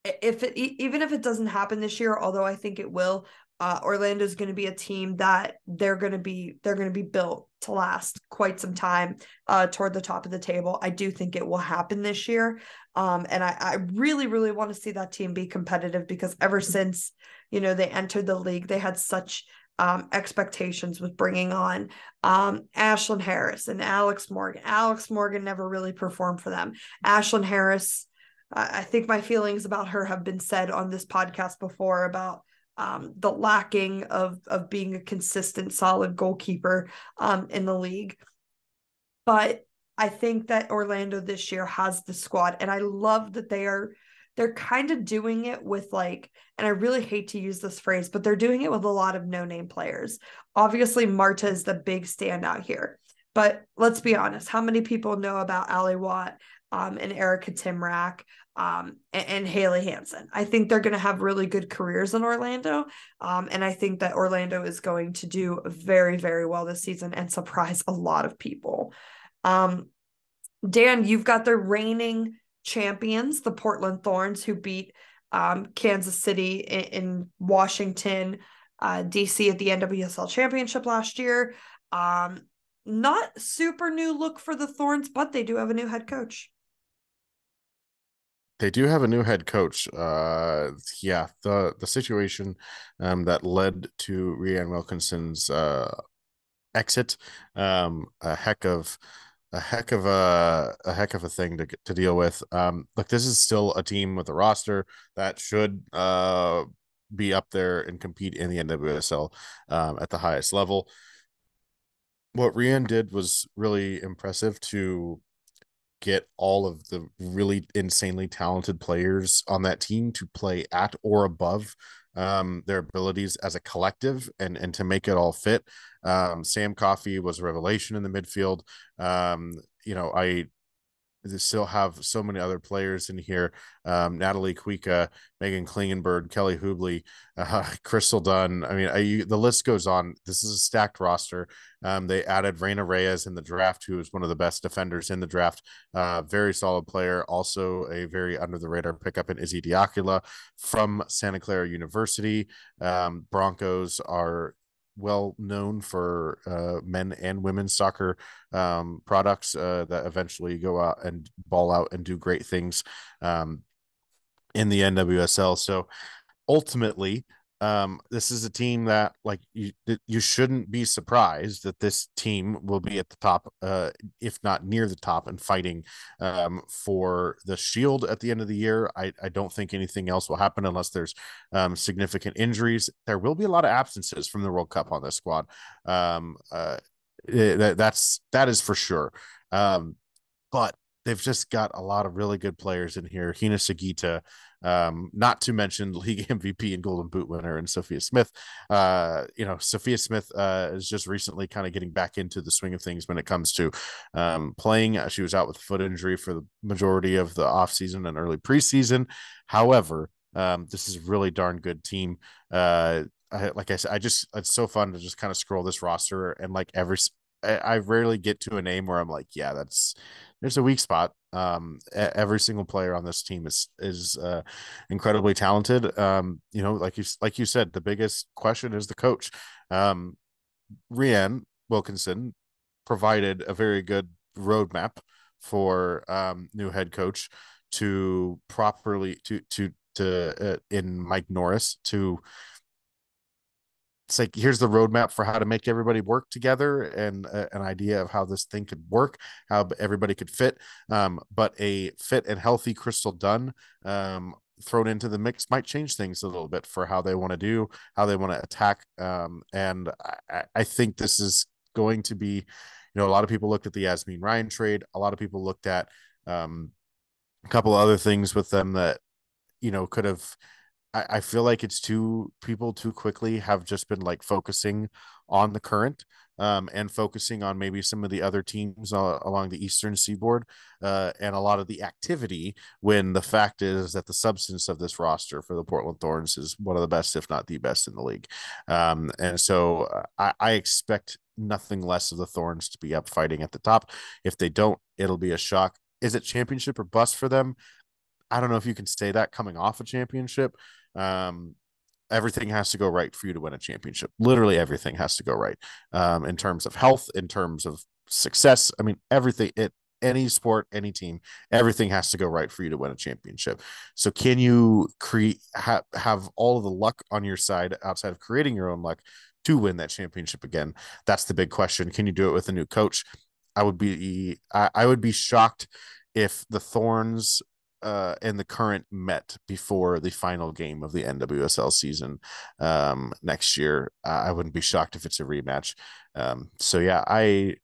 if it, even if it doesn't happen this year, although I think it will, uh, Orlando is going to be a team that they're going to be they're going to be built to last quite some time uh, toward the top of the table. I do think it will happen this year, um, and I, I really really want to see that team be competitive because ever since you know they entered the league, they had such um, expectations with bringing on um, Ashlyn Harris and Alex Morgan. Alex Morgan never really performed for them. Ashlyn Harris. I think my feelings about her have been said on this podcast before about um, the lacking of of being a consistent, solid goalkeeper um, in the league. But I think that Orlando this year has the squad, and I love that they are they're kind of doing it with like, and I really hate to use this phrase, but they're doing it with a lot of no name players. Obviously, Marta is the big standout here. But let's be honest, how many people know about Ally Watt um, and Erika Tymrak um, and, and, Haley Hanson. I think they're going to have really good careers in Orlando. Um, and I think that Orlando is going to do very, very well this season and surprise a lot of people. Um, Dan, you've got the reigning champions, the Portland Thorns, who beat um, Kansas City in, in Washington, uh, DC at the NWSL Championship last year. Um, not super new look for the Thorns, but they do have a new head coach they do have a new head coach. Uh, yeah, the the situation um, that led to Rhian Wilkinson's uh, exit, um, a heck of a heck of a a heck of a thing to to deal with. Um, look, this is still a team with a roster that should uh be up there and compete in the NWSL um, at the highest level. What Rhian did was really impressive to get all of the really insanely talented players on that team to play at or above um, their abilities as a collective and and to make it all fit. Um, Sam Coffey was a revelation in the midfield. Um, you know, I they still have so many other players in here. Um, Natalie Kuika, Meghan Klingenberg, Kelli Hubly, uh, Crystal Dunn. I mean, I, the list goes on. This is a stacked roster. Um, they added Reyna Reyes in the draft, who is one of the best defenders in the draft. Uh, very solid player. Also a very under the radar pickup in Izzy D'Aquila from Santa Clara University. Um, Broncos are well known for uh, men and women's soccer um, products uh, that eventually go out and ball out and do great things um, in the NWSL. So ultimately, um, this is a team that like you you shouldn't be surprised that this team will be at the top, uh, if not near the top, and fighting um, for the shield at the end of the year. I, I don't think anything else will happen unless there's um, significant injuries. There will be a lot of absences from the World Cup on this squad. Um, uh, eh, that's that is for sure. Um, but they've just got a lot of really good players in here. Hina Sugita, um, not to mention league MVP and Golden Boot winner and Sophia Smith. Uh, you know, Sophia Smith uh, is just recently kind of getting back into the swing of things when it comes to um, playing. Uh, she was out with foot injury for the majority of the offseason and early preseason. However, um, this is a really darn good team. Uh, I, like I said, I just it's so fun to just kind of scroll this roster and like every I, I rarely get to a name where I'm like, yeah, that's there's a weak spot. Um, every single player on this team is is uh, incredibly talented. Um, you know, like you like you said, the biggest question is the coach. Um, Rhian Wilkinson provided a very good roadmap for um, new head coach to properly to to to uh, in Mike Norris to it's like here's the roadmap for how to make everybody work together and uh, an idea of how this thing could work how everybody could fit um, but a fit and healthy crystal dunn um, thrown into the mix might change things a little bit for how they want to do how they want to attack um, and I, I, think this is going to be you know a lot of people looked at the Yazmeen Ryan trade a lot of people looked at um, a couple other things with them that you know could have I, I feel like it's too people too quickly have just been like focusing on the current um, and focusing on maybe some of the other teams uh, along the eastern seaboard uh, and a lot of the activity when the fact is that the substance of this roster for the portland thorns is one of the best if not the best in the league. Um, and so uh, I, I expect nothing less of the thorns to be up fighting at the top. If they don't it'll be a shock. Is it championship or bust for them? I don't know if you can say that coming off a championship, um, everything has to go right for you to win a championship. Literally everything has to go right um, in terms of health, in terms of success. I mean, everything. It any sport, any team, everything has to go right for you to win a championship. So, can you create ha- have all of the luck on your side outside of creating your own luck to win that championship again? That's the big question. Can you do it with a new coach? I would be I, I would be shocked if the Thorns uh, and the current met before the final game of the NWSL season um, next year. I wouldn't be shocked if it's a rematch. Um, so yeah, I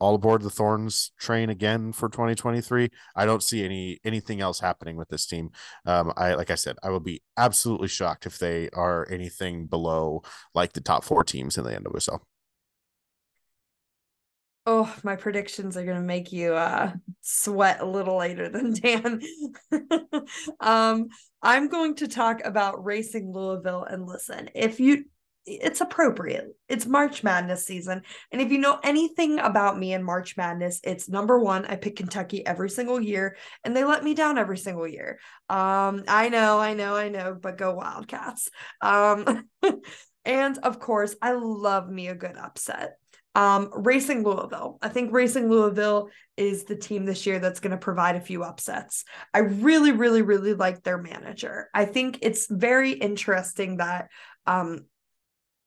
all aboard the Thorns train again for 2023. I don't see any anything else happening with this team. Um, I like I said, I will be absolutely shocked if they are anything below like the top four teams in the NWSL. Oh, my predictions are gonna make you uh sweat a little later than Dan. um, I'm going to talk about racing Louisville and listen, if you it's appropriate. It's March Madness season. And if you know anything about me in March Madness, it's number one, I pick Kentucky every single year and they let me down every single year. Um, I know, I know, I know, but go Wildcats. Um, and of course, I love me a good upset. Um, Racing Louisville. I think Racing Louisville is the team this year that's going to provide a few upsets. I really, really, really like their manager. I think it's very interesting that um,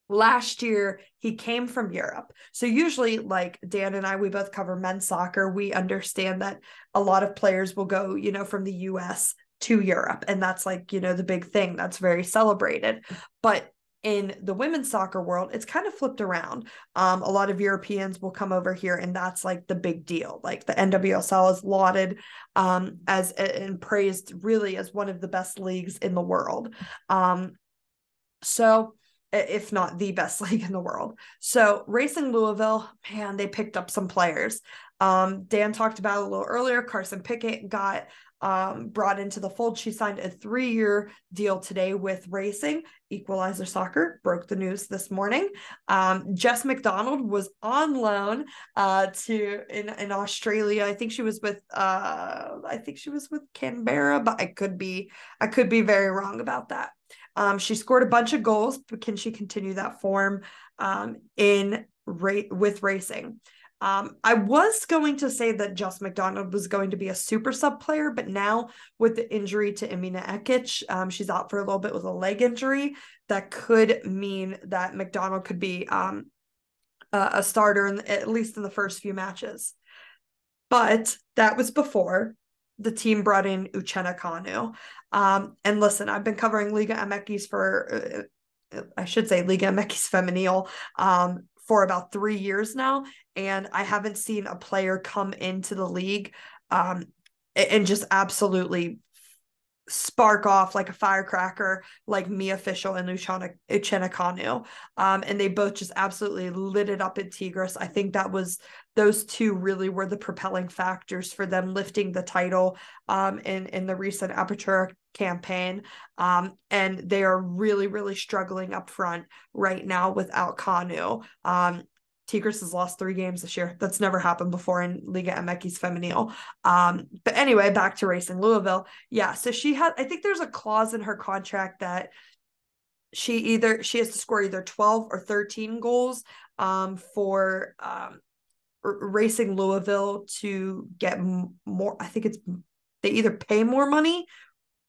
last year he came from Europe. So usually like Dan and I we both cover men's soccer, we understand that a lot of players will go, you know, from the US to Europe and that's like, you know, the big thing that's very celebrated. But in the women's soccer world, it's kind of flipped around. Um, a lot of Europeans will come over here, and that's like the big deal. Like the NWSL is lauded um, as and praised really as one of the best leagues in the world. Um, so, if not the best league in the world. So, Racing Louisville, man, they picked up some players. Um, Dan talked about a little earlier. Carson Pickett got um, brought into the fold. She signed a three year deal today with Racing. Equalizer Soccer broke the news this morning. Um, Jess McDonald was on loan uh, to in, in Australia. I think she was with uh, I think she was with Canberra, but I could be I could be very wrong about that. Um, she scored a bunch of goals, but can she continue that form um, in rate with racing? Um, I was going to say that Jess McDonald was going to be a super sub player, but now with the injury to Emina Ekic, um, she's out for a little bit with a leg injury. that could mean that McDonald could be um, a, a starter in, at least in the first few matches. But that was before the team brought in Uchenna Kanu. Um, and listen, I've been covering Liga MX for, uh, I should say Liga MX Femenil um, for about three years now. And I haven't seen a player come into the league um, and just absolutely spark off like a firecracker like Mia Fishel and Luciana Uchenna Um, and they both just absolutely lit it up in Tigres. I think that was those two really were the propelling factors for them lifting the title um, in, in the recent Apertura campaign. Um, and they are really, really struggling up front right now without Kanu. Um, Tigres has lost three games this year. That's never happened before in Liga MX Femenil. Um, but anyway, back to racing Louisville. Yeah, so she had. I think there's a clause in her contract that she either she has to score either 12 or 13 goals um, for um, racing Louisville to get more. I think it's they either pay more money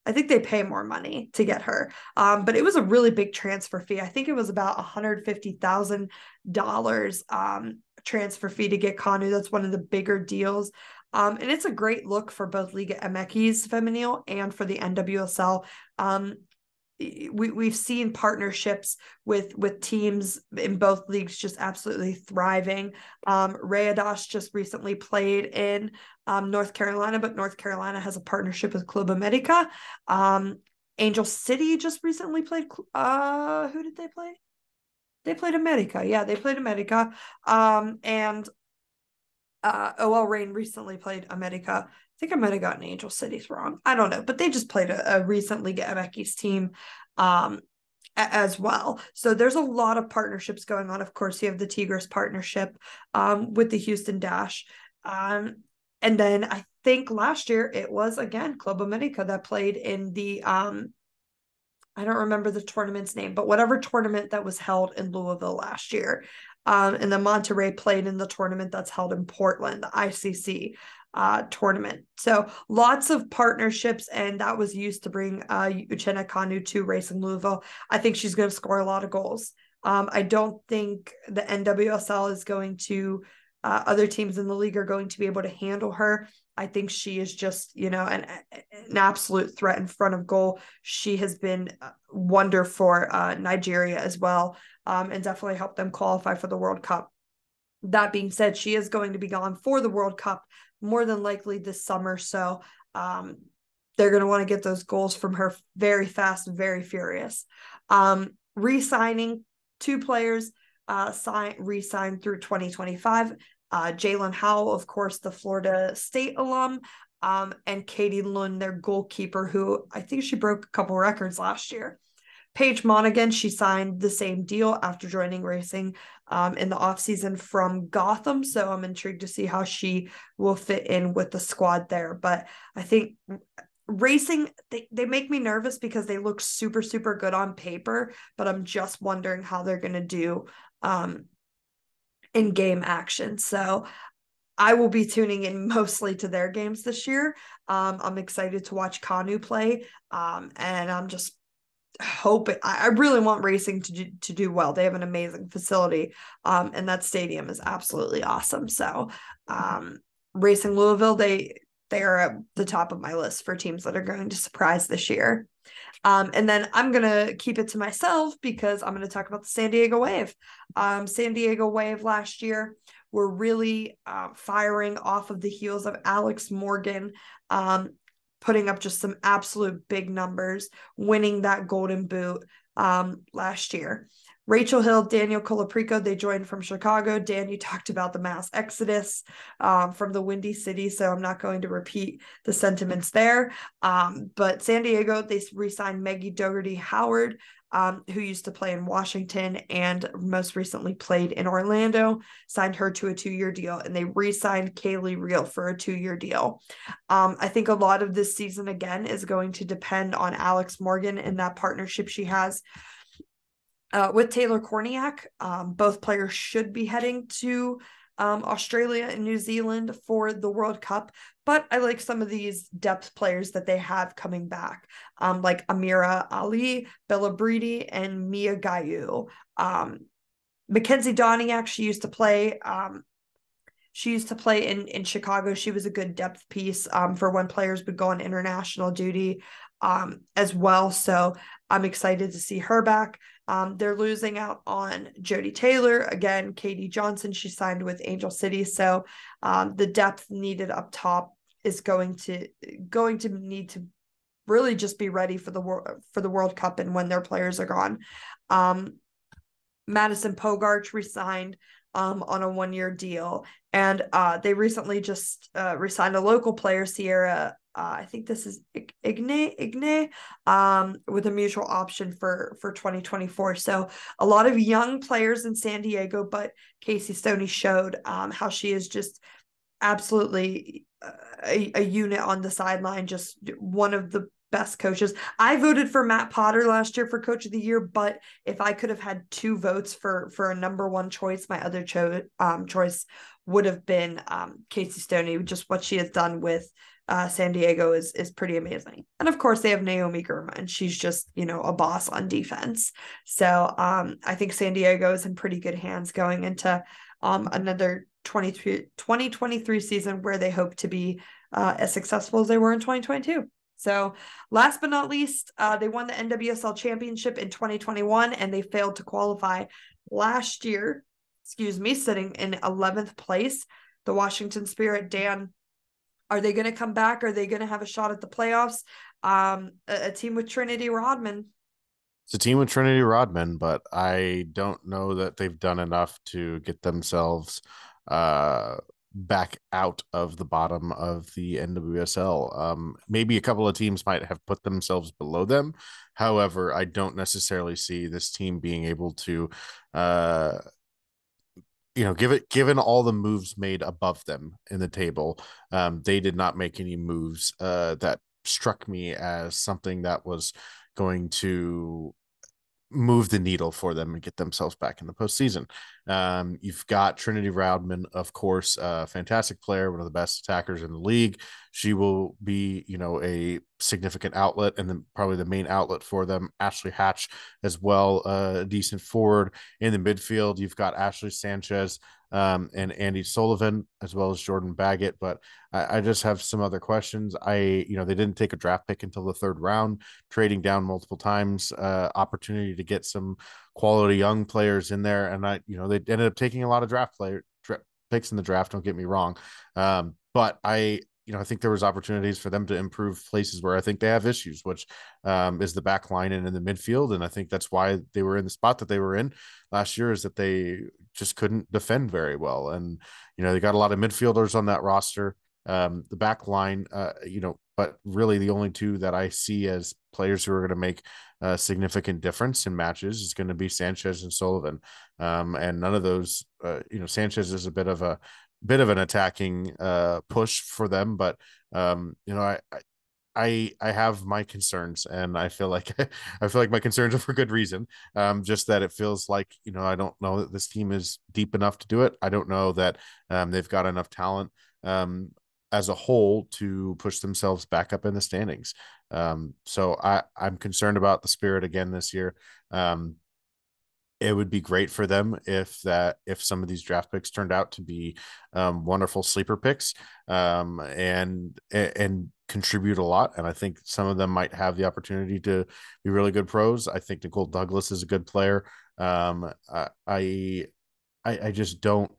I think they pay more money to get her. Um, but it was a really big transfer fee. I think it was about $150,000 um, transfer fee to get Kanu. That's one of the bigger deals. Um, and it's a great look for both Liga MX Femenil and for the NWSL. Um, we we've seen partnerships with with teams in both leagues just absolutely thriving. Um, just recently played in um, North Carolina, but North Carolina has a partnership with Club America. Um, Angel City just recently played. Uh, who did they play? They played America. Yeah, they played America. Um, and uh, OL Reign recently played America think I might have gotten Angel Cities wrong. I don't know, but they just played a, a recent Liga MX team um, as well. So there's a lot of partnerships going on. Of course, you have the Tigres partnership um, with the Houston Dash. Um, and then I think last year it was again Club America that played in the um, I don't remember the tournament's name, but whatever tournament that was held in Louisville last year. Um, and then Monterrey played in the tournament that's held in Portland, the ICC uh, tournament. So lots of partnerships, and that was used to bring uh, Uchenna Kanu to Racing Louisville. I think she's going to score a lot of goals. Um, I don't think the NWSL is going to, uh, other teams in the league are going to be able to handle her. I think she is just, you know, an, an absolute threat in front of goal. She has been wonder for uh, Nigeria as well, um, and definitely helped them qualify for the World Cup. That being said, she is going to be gone for the World Cup more than likely this summer. So um, they're going to want to get those goals from her very fast, very furious. Um, re-signing two players, uh, sign re-signed through 2025. Uh, Jaelin Howell, of course, the Florida State alum, um, and Katie Lund, their goalkeeper, who I think she broke a couple records last year. Paige Monaghan, she signed the same deal after joining racing um, in the offseason from Gotham. So I'm intrigued to see how she will fit in with the squad there. But I think racing, they, they make me nervous because they look super, super good on paper, but I'm just wondering how they're going to do um, in game action. So I will be tuning in mostly to their games this year. Um, I'm excited to watch Kanu play. Um, and I'm just hope I really want racing to do, to do well. They have an amazing facility, um, and that stadium is absolutely awesome. So, um, racing Louisville, they they are at the top of my list for teams that are going to surprise this year. Um, and then I'm gonna keep it to myself because I'm gonna talk about the San Diego Wave. Um, San Diego Wave last year were really uh, firing off of the heels of Alex Morgan um, putting up just some absolute big numbers, winning that golden boot um, last year. Rachel Hill, Danielle Colaprico, they joined from Chicago. Dan, you talked about the mass exodus um, from the Windy City, so I'm not going to repeat the sentiments there. Um, but San Diego, they re signed Meggie Dougherty Howard, um, who used to play in Washington and most recently played in Orlando, signed her to a two year deal, and they re signed Kaleigh Riehl for a two year deal. Um, I think a lot of this season, again, is going to depend on Alex Morgan and that partnership she has. Uh, with Taylor Kornieck, um, both players should be heading to um, Australia and New Zealand for the World Cup, but I like some of these depth players that they have coming back, um, like Amirah Ali, Bella Brady, and Mia Gayu. Um, Makenzy Doniak actually used to play. Um, she used to play in in Chicago. She was a good depth piece um, for when players would go on international duty um, as well. So I'm excited to see her back. Um, they're losing out on Jodie Taylor again. Katie Johnson, she signed with Angel City, so um, the depth needed up top is going to going to need to really just be ready for the world for the World Cup and when their players are gone. Um, Madison Pogarch resigned um, on a one year deal, and uh, they recently just uh, resigned a local player, Sierra uh, I think this is Igne Igne um, with a mutual option for for 2024. So a lot of young players in San Diego, but Casey Stoney showed um, how she is just absolutely uh, a, a unit on the sideline, just one of the best coaches. I voted for Matt Potter last year for coach of the year, but if I could have had two votes for for a number one choice, my other cho- um, choice would have been um, Casey Stoney. Just what she has done with uh, San Diego is is pretty amazing. And of course, they have Naomi Girma, and she's just you know a boss on defense. So um, I think San Diego is in pretty good hands going into um, another 2023 season where they hope to be uh, as successful as they were in 2022. So, last but not least, uh, they won the NWSL championship in 2021 and they failed to qualify last year. Excuse me, sitting in 11th place. The Washington Spirit, Dan are they going to come back? Are they going to have a shot at the playoffs? Um, a, a, team with Trinity Rodman. It's a team with Trinity Rodman, but I don't know that they've done enough to get themselves uh, back out of the bottom of the NWSL. Um, maybe a couple of teams might have put themselves below them. However, I don't necessarily see this team being able to uh, you know, give it given all the moves made above them in the table, um, they did not make any moves uh, that struck me as something that was going to move the needle for them and get themselves back in the postseason. Um, you've got Trinity Rodman, of course, a fantastic player, one of the best attackers in the league. She will be, you know, a significant outlet and then probably the main outlet for them. Ashley Hatch as well, a decent forward in the midfield. You've got Ashley Sanchez, um, and Andy Sullivan as well as Jordan Baggett. But I, I, just have some other questions. I, you know, they didn't take a draft pick until the third round, trading down multiple times, uh, opportunity to get some quality young players in there. And I, you know, they ended up taking a lot of draft player picks in the draft. Don't get me wrong. Um, but I, you know, I think there was opportunities for them to improve places where I think they have issues, which um, is the back line and in the midfield. And I think that's why they were in the spot that they were in last year is that they just couldn't defend very well. And, you know, they got a lot of midfielders on that roster. Um, the back line, uh, you know, but really the only two that I see as players who are going to make a significant difference in matches is going to be Sanchez and Sullivan. Um, and none of those, uh, you know, Sanchez is a bit of a bit of an attacking uh, push for them, but um, you know, I, I I have my concerns, and I feel like I feel like my concerns are for good reason. Um, just that it feels like you know I don't know that this team is deep enough to do it. I don't know that um, they've got enough talent um, as a whole to push themselves back up in the standings. Um, so I I'm concerned about the Spirit again this year. It would be great for them if that if some of these draft picks turned out to be um, wonderful sleeper picks um, and and contribute a lot and i think some of them might have the opportunity to be really good pros. I think nicole douglas is a good player. Um, I, I i just don't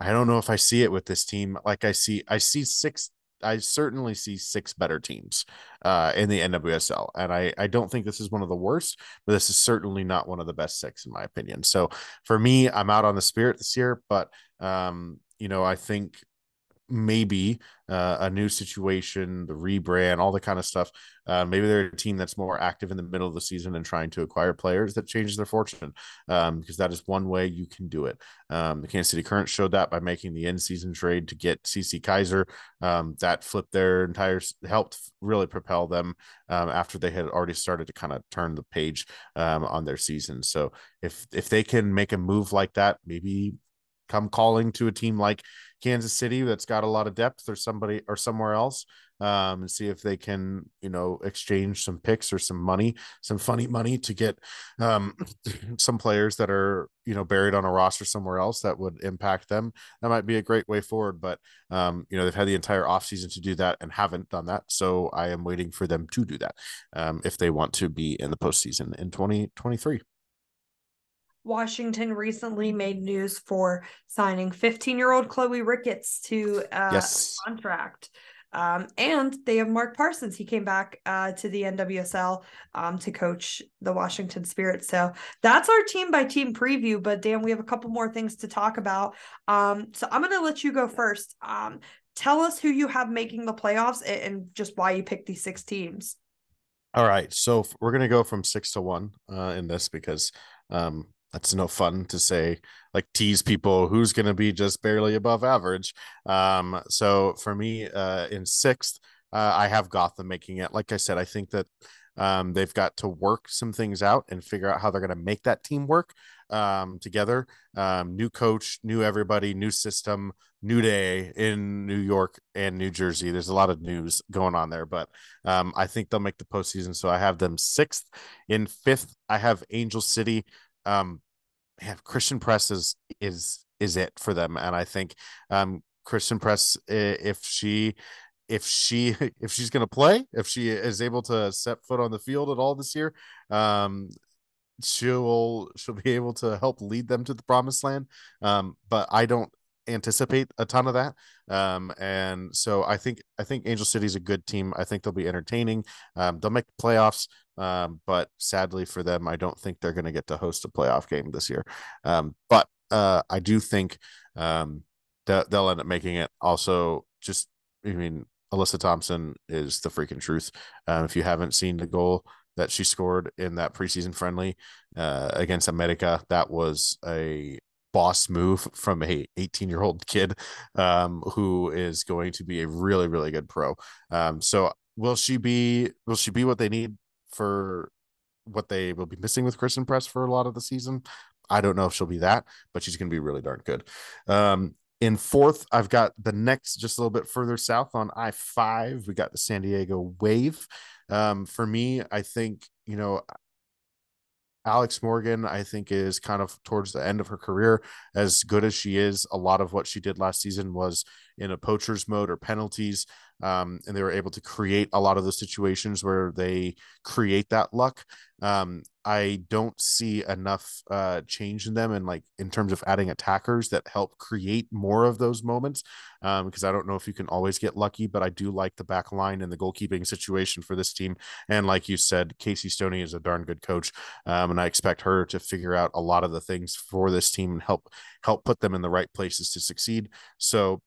i don't know if i see it with this team. Like i see i see six I certainly see six better teams uh, in the NWSL, and I I don't think this is one of the worst, but this is certainly not one of the best six in my opinion. So for me, I'm out on the Spirit this year, but um, you know I think maybe uh, a new situation, the rebrand, all the kind of stuff. Uh, maybe they're a team that's more active in the middle of the season and trying to acquire players that changes their fortune, um, because that is one way you can do it. Um, the Kansas City Current showed that by making the end season trade to get Cece Kizer. Um, that flipped their entire, helped really propel them um, after they had already started to kind of turn the page um, on their season. So if if they can make a move like that, maybe come calling to a team like Kansas City that's got a lot of depth or somebody or somewhere else um, and see if they can, you know, exchange some picks or some money, some funny money to get um, some players that are, you know, buried on a roster somewhere else that would impact them. That might be a great way forward. But, um, you know, they've had the entire offseason to do that and haven't done that. So I am waiting for them to do that um, if they want to be in the postseason in 2023. Washington recently made news for signing 15 year old Chloe Ricketts to uh, yes. contract. Um, and they have Mark Parsons. He came back uh, to the NWSL um, to coach the Washington Spirit. So that's our team by team preview. But Dan, we have a couple more things to talk about. Um, so I'm going to let you go first. Um, tell us who you have making the playoffs and, and just why you picked these six teams. All right, so we're gonna go from six to one uh, in this because um, that's no fun to say like tease people who's going to be just barely above average. Um so for me uh in sixth uh, i have gotham making it. Like i said i think that um they've got to work some things out and figure out how they're going to make that team work um together. Um new coach new everybody new system new day in new york and new jersey. There's a lot of news going on there but um i think they'll make the postseason. So i have them sixth. In fifth i have angel city um man, Christen Press is is is it for them, and I think um Christen Press if she if she if she's going to play, if she is able to set foot on the field at all this year, um, she'll she'll be able to help lead them to the promised land. Um, but I don't anticipate a ton of that. Um, and so I think I think Angel City is a good team. I think they'll be entertaining. Um, they'll make the playoffs. Um, but sadly for them, I don't think they're going to get to host a playoff game this year. Um, but uh, I do think um, that they'll end up making it. Also, just I mean, Alyssa Thompson is the freaking truth. Um, if you haven't seen the goal that she scored in that preseason friendly uh, against America, that was a boss move from a 18 year old kid um, who is going to be a really really good pro. Um, so will she be will she be what they need for what they will be missing with Christen Press for a lot of the season. I don't know if she'll be that, but she's going to be really darn good. Um, in fourth, I've got the next just a little bit further south on I 5. We got the San Diego Wave. Um, for me, I think, you know, Alex Morgan, I think, is kind of towards the end of her career. As good as she is, a lot of what she did last season was in a poacher's mode or penalties um, and they were able to create a lot of those situations where they create that luck. Um, I don't see enough uh, change in them, and like in terms of adding attackers that help create more of those moments. Um, because I don't know if you can always get lucky, but I do like the back line and the goalkeeping situation for this team. And like you said, Casey Stoney is a darn good coach, um, and I expect her to figure out a lot of the things for this team and help help put them in the right places to succeed. So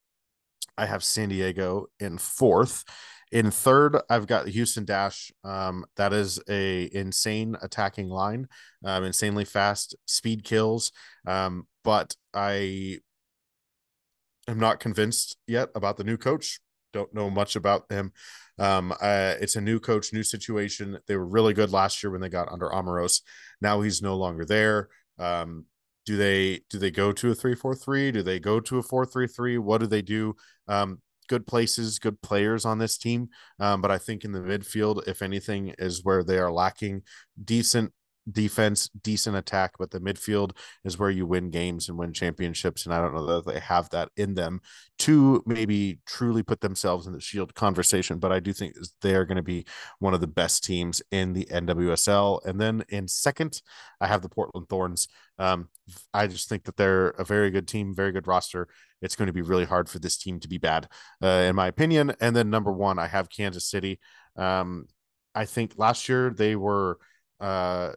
I have San Diego in fourth. In third, I've got Houston Dash. Um, that is a insane attacking line, um, insanely fast, speed kills. Um, but I am not convinced yet about the new coach. Don't know much about him. Um, uh, it's a new coach, new situation. They were really good last year when they got under Amoros. Now he's no longer there. Um, do they do they go to a 3-4-3 do they go to a 4-3-3 what do they do? Um, good places good players on this team. Um, but i think in the midfield if anything is where they are lacking decent defense, decent attack, but the midfield is where you win games and win championships. And I don't know that they have that in them to maybe truly put themselves in the shield conversation. But I do think they're going to be one of the best teams in the NWSL. And then in second, I have the Portland Thorns. Um, I just think that they're a very good team, very good roster. It's going to be really hard for this team to be bad, uh, in my opinion. And then number one, I have Kansas City. Um, I think last year they were uh,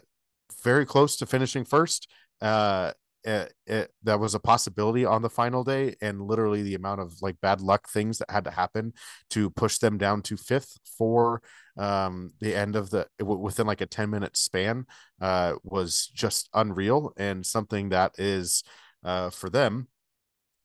very close to finishing first. Uh, it, it, that was a possibility on the final day, and literally the amount of like bad luck things that had to happen to push them down to fifth for um, the end of the within like a 10 minute span uh, was just unreal and something that is uh, for them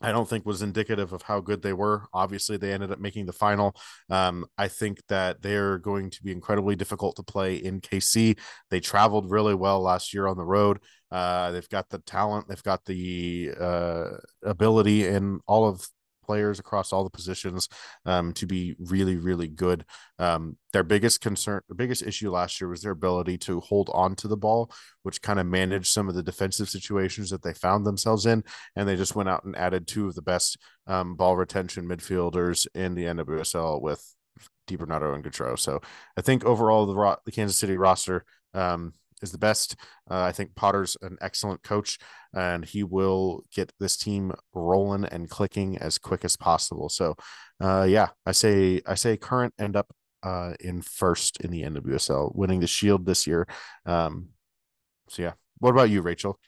I don't think was indicative of how good they were. Obviously, they ended up making the final. Um, I think that they're going to be incredibly difficult to play in KC. They traveled really well last year on the road. Uh, they've got the talent, they've got the uh, ability and all of players across all the positions um, to be really, really good. Um, their biggest concern, the biggest issue last year was their ability to hold on to the ball, which kind of managed some of the defensive situations that they found themselves in. And they just went out and added two of the best um, ball retention midfielders in the NWSL with DiBernardo and Gautrat. So I think overall the, the Kansas City roster um, is the best. Uh, I think Potter's an excellent coach, and he will get this team rolling and clicking as quick as possible. So, uh, yeah, I say I say current end up uh, in first in the NWSL, winning the Shield this year. Um, so yeah, what about you, Rachel?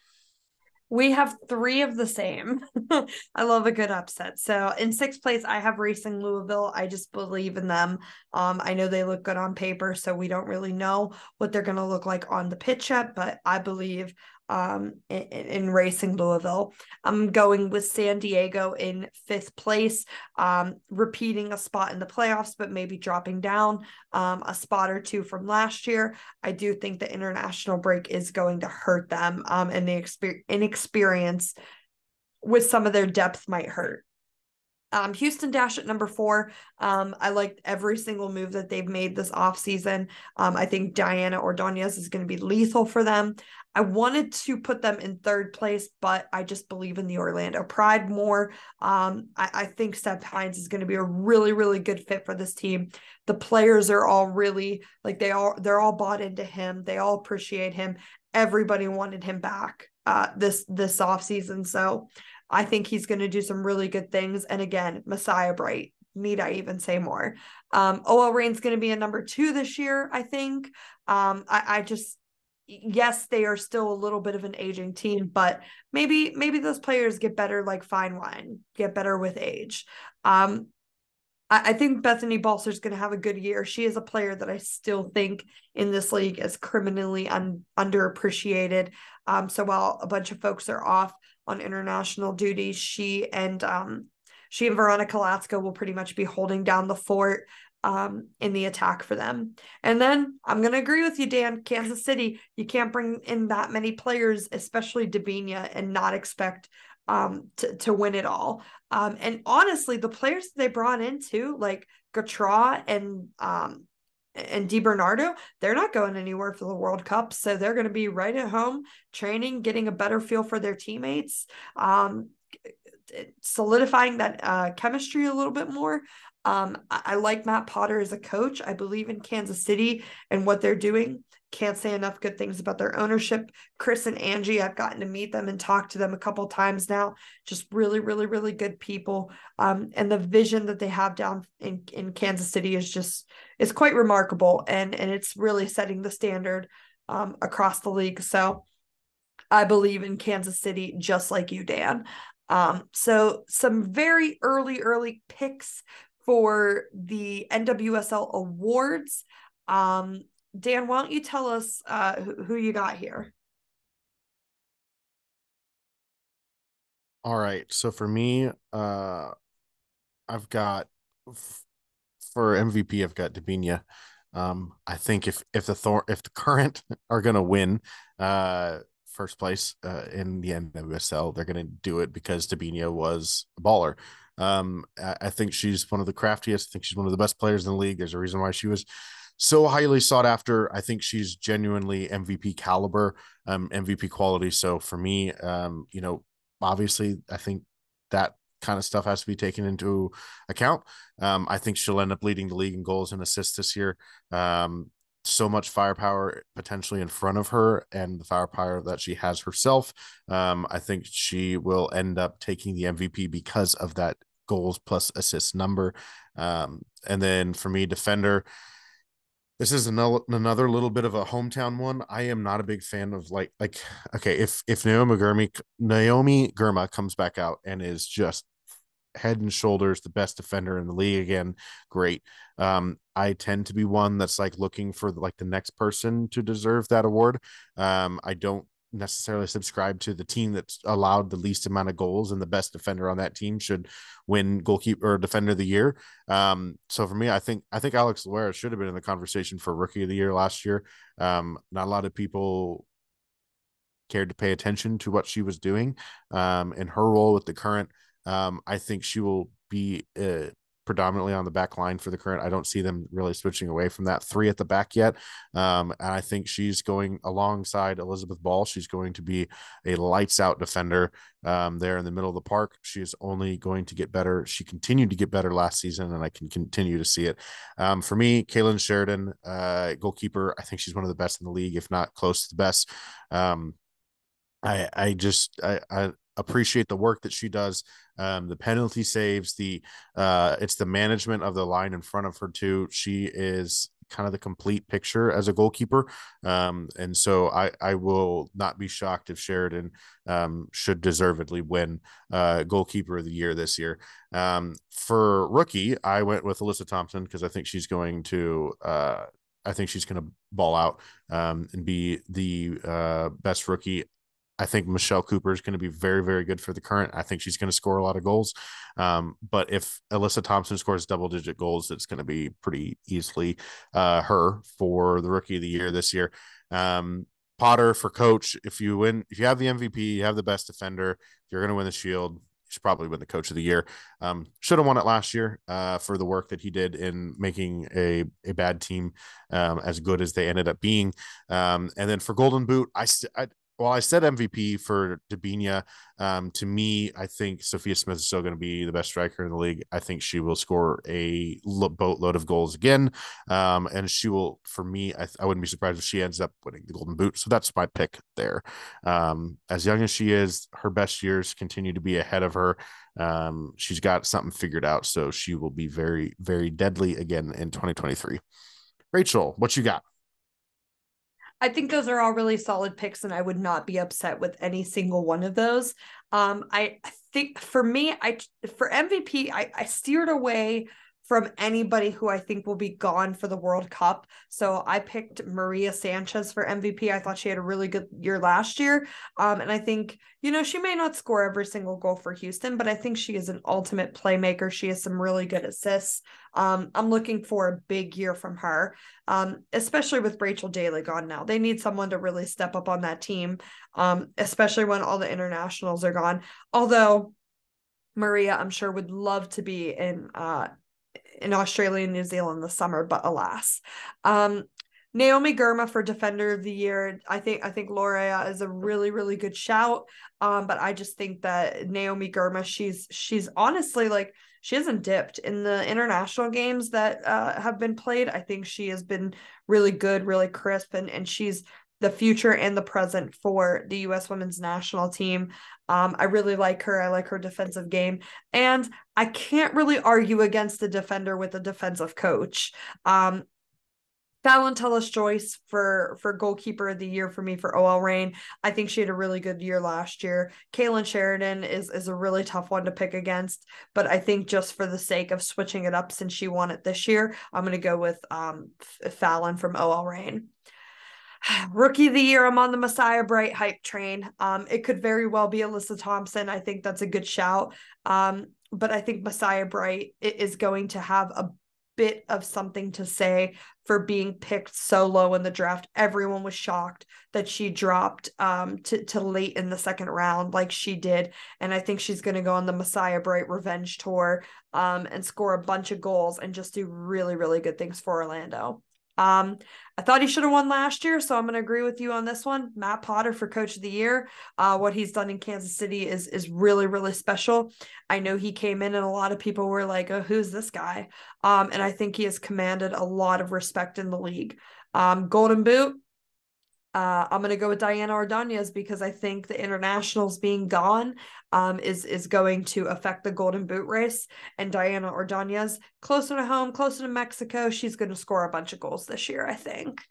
We have three of the same. I love a good upset. So in sixth place, I have Racing Louisville. I just believe in them. Um, I know they look good on paper, so we don't really know what they're going to look like on the pitch yet, but I believe um, in, in, racing Louisville. I'm going with San Diego in fifth place, um, repeating a spot in the playoffs, but maybe dropping down um, a spot or two from last year. I do think the international break is going to hurt them, um, and the exper- inexperience with some of their depth might hurt. Um, Houston Dash at number four. Um, I liked every single move that they've made this offseason. Um, I think Diana Ordonez is going to be lethal for them. I wanted to put them in third place, but I just believe in the Orlando Pride more. Um, I, I think Seb Hines is going to be a really, really good fit for this team. The players are all really like they all they're all bought into him. They all appreciate him. Everybody wanted him back uh this this offseason. So I think he's going to do some really good things. And again, Messiah Bright. Need I even say more? Um, OL Reign's going to be a number two this year, I think. Um, I, I just yes, they are still a little bit of an aging team, but maybe maybe those players get better like fine wine, get better with age. Um, I, I think Bethany Balcer's going to have a good year. She is a player that I still think in this league is criminally un, underappreciated. Um, so while a bunch of folks are off, on international duty. She and um, she and Veronica Latsko will pretty much be holding down the fort um, in the attack for them. And then I'm going to agree with you, Dan. Kansas City, you can't bring in that many players, especially Debinha, and not expect um, to, to win it all. Um, and honestly, the players they brought in too, like Gautrat and um, and DiBernardo, they're not going anywhere for the World Cup. So they're going to be right at home training, getting a better feel for their teammates, um, solidifying that uh, chemistry a little bit more. Um, I, I like Matt Potter as a coach. I believe in Kansas City and what they're doing. Can't say enough good things about their ownership. Chris and Angie, I've gotten to meet them and talk to them a couple times now. Just really, really, really good people. Um, and the vision that they have down in, in Kansas City is just is quite remarkable. And and it's really setting the standard um, across the league. So I believe in Kansas City just like you, Dan. Um, so some very early, early picks for the NWSL awards. Um, Dan, why don't you tell us uh, who, who you got here? All right. So for me, uh, I've got for MVP, I've got Debinha. Um, I think if if the Thor if the current are gonna win uh first place uh, in the NWSL, they're gonna do it because Debinha was a baller. Um, I, I think she's one of the craftiest. I think she's one of the best players in the league. There's a reason why she was so highly sought after. I think she's genuinely MVP caliber, um, MVP quality. So for me, um, you know, obviously, I think that kind of stuff has to be taken into account. Um, I think she'll end up leading the league in goals and assists this year. Um, so much firepower potentially in front of her and the firepower that she has herself. Um, I think she will end up taking the MVP because of that goals plus assist number. Um, and then for me, defender, this is another another little bit of a hometown one. I am not a big fan of like like okay if if Naomi Girma Naomi Girma comes back out and is just head and shoulders the best defender in the league again, great. Um, I tend to be one that's like looking for like the next person to deserve that award. Um, I don't necessarily subscribe to the team that's allowed the least amount of goals and the best defender on that team should win goalkeeper or defender of the year. Um, so for me, I think I think Alex Loera should have been in the conversation for rookie of the year last year. Um, not a lot of people cared to pay attention to what she was doing um, in her role with the current. Um, I think she will be uh, predominantly on the back line for the current. I don't see them really switching away from that three at the back yet. Um, and I think she's going alongside Elizabeth Ball. She's going to be a lights out defender um, there in the middle of the park. She is only going to get better. She continued to get better last season, and I can continue to see it. Um, for me, Kailen Sheridan, uh, goalkeeper, I think she's one of the best in the league, if not close to the best. Um, I I just I, I appreciate the work that she does. Um, the penalty saves, the uh, it's the management of the line in front of her too. She is kind of the complete picture as a goalkeeper. Um, and so I, I will not be shocked if Sheridan um, should deservedly win uh, goalkeeper of the year this year. Um, for rookie, I went with Alyssa Thompson because I think she's going to. Uh, I think she's going to ball out um, and be the uh, best rookie. I think Michelle Cooper is going to be very, very good for the current. I think she's going to score a lot of goals. Um, but if Alyssa Thompson scores double digit goals, it's going to be pretty easily uh, her for the rookie of the year this year. Um, Potter for coach. If you win, if you have the MVP, you have the best defender, you're going to win the shield. You should probably win the coach of the year. Um, should have won it last year uh, for the work that he did in making a, a bad team um, as good as they ended up being. Um, and then for Golden Boot, I, st- I well, I said MVP for Debinha. Um, to me, I think Sophia Smith is still going to be the best striker in the league. I think she will score a boatload of goals again. Um, and she will, for me, I, I, wouldn't be surprised if she ends up winning the Golden Boot. So that's my pick there. Um, as young as she is, her best years continue to be ahead of her. Um, she's got something figured out. So she will be very, very deadly again in 2023. Rachel, what you got? I think those are all really solid picks, and I would not be upset with any single one of those. Um, I think for me, I for MVP, I, I steered away from anybody who I think will be gone for the World Cup. So I picked Maria Sanchez for MVP. I thought she had a really good year last year. Um, and I think, you know, she may not score every single goal for Houston, but I think she is an ultimate playmaker. She has some really good assists. Um, I'm looking for a big year from her, um, especially with Rachel Daly gone now. They need someone to really step up on that team, um, especially when all the internationals are gone. Although Maria, I'm sure, would love to be in uh, in Australia and New Zealand this summer, but alas. Um, Naomi Girma for Defender of the Year. I think I think Loera is a really really good shout. Um, but I just think that Naomi Girma, she's she's honestly like she hasn't dipped in the international games that uh, have been played. I think she has been really good, really crisp, and and she's the future and the present for the U.S. women's national team. Um, I really like her. I like her defensive game. And I can't really argue against the defender with a defensive coach. Um, Fallon Tullis Joyce for for goalkeeper of the year for me for OL Reign. I think she had a really good year last year. Kailen Sheridan is is a really tough one to pick against, but I think just for the sake of switching it up since she won it this year, I'm going to go with um, Fallon from OL Reign. Rookie of the year, I'm on the Messiah Bright hype train. Um, it could very well be Alyssa Thompson. I think that's a good shout. Um, but I think Messiah Bright is going to have a bit of something to say for being picked so low in the draft. Everyone was shocked that she dropped um, to, to late in the second round like she did. And I think she's going to go on the Messiah Bright revenge tour um, and score a bunch of goals and just do really, really good things for Orlando. Um, I thought he should have won last year, so I'm going to agree with you on this one. Matt Potter for Coach of the Year. Uh, what he's done in Kansas City is is really really special. I know he came in and a lot of people were like, "Oh, who's this guy?" Um, and I think he has commanded a lot of respect in the league. Um, Golden Boot. Uh, I'm going to go with Diana Ordonez because I think the internationals being gone um, is is going to affect the Golden Boot race. And Diana Ordonez, closer to home, closer to Mexico, she's going to score a bunch of goals this year, I think.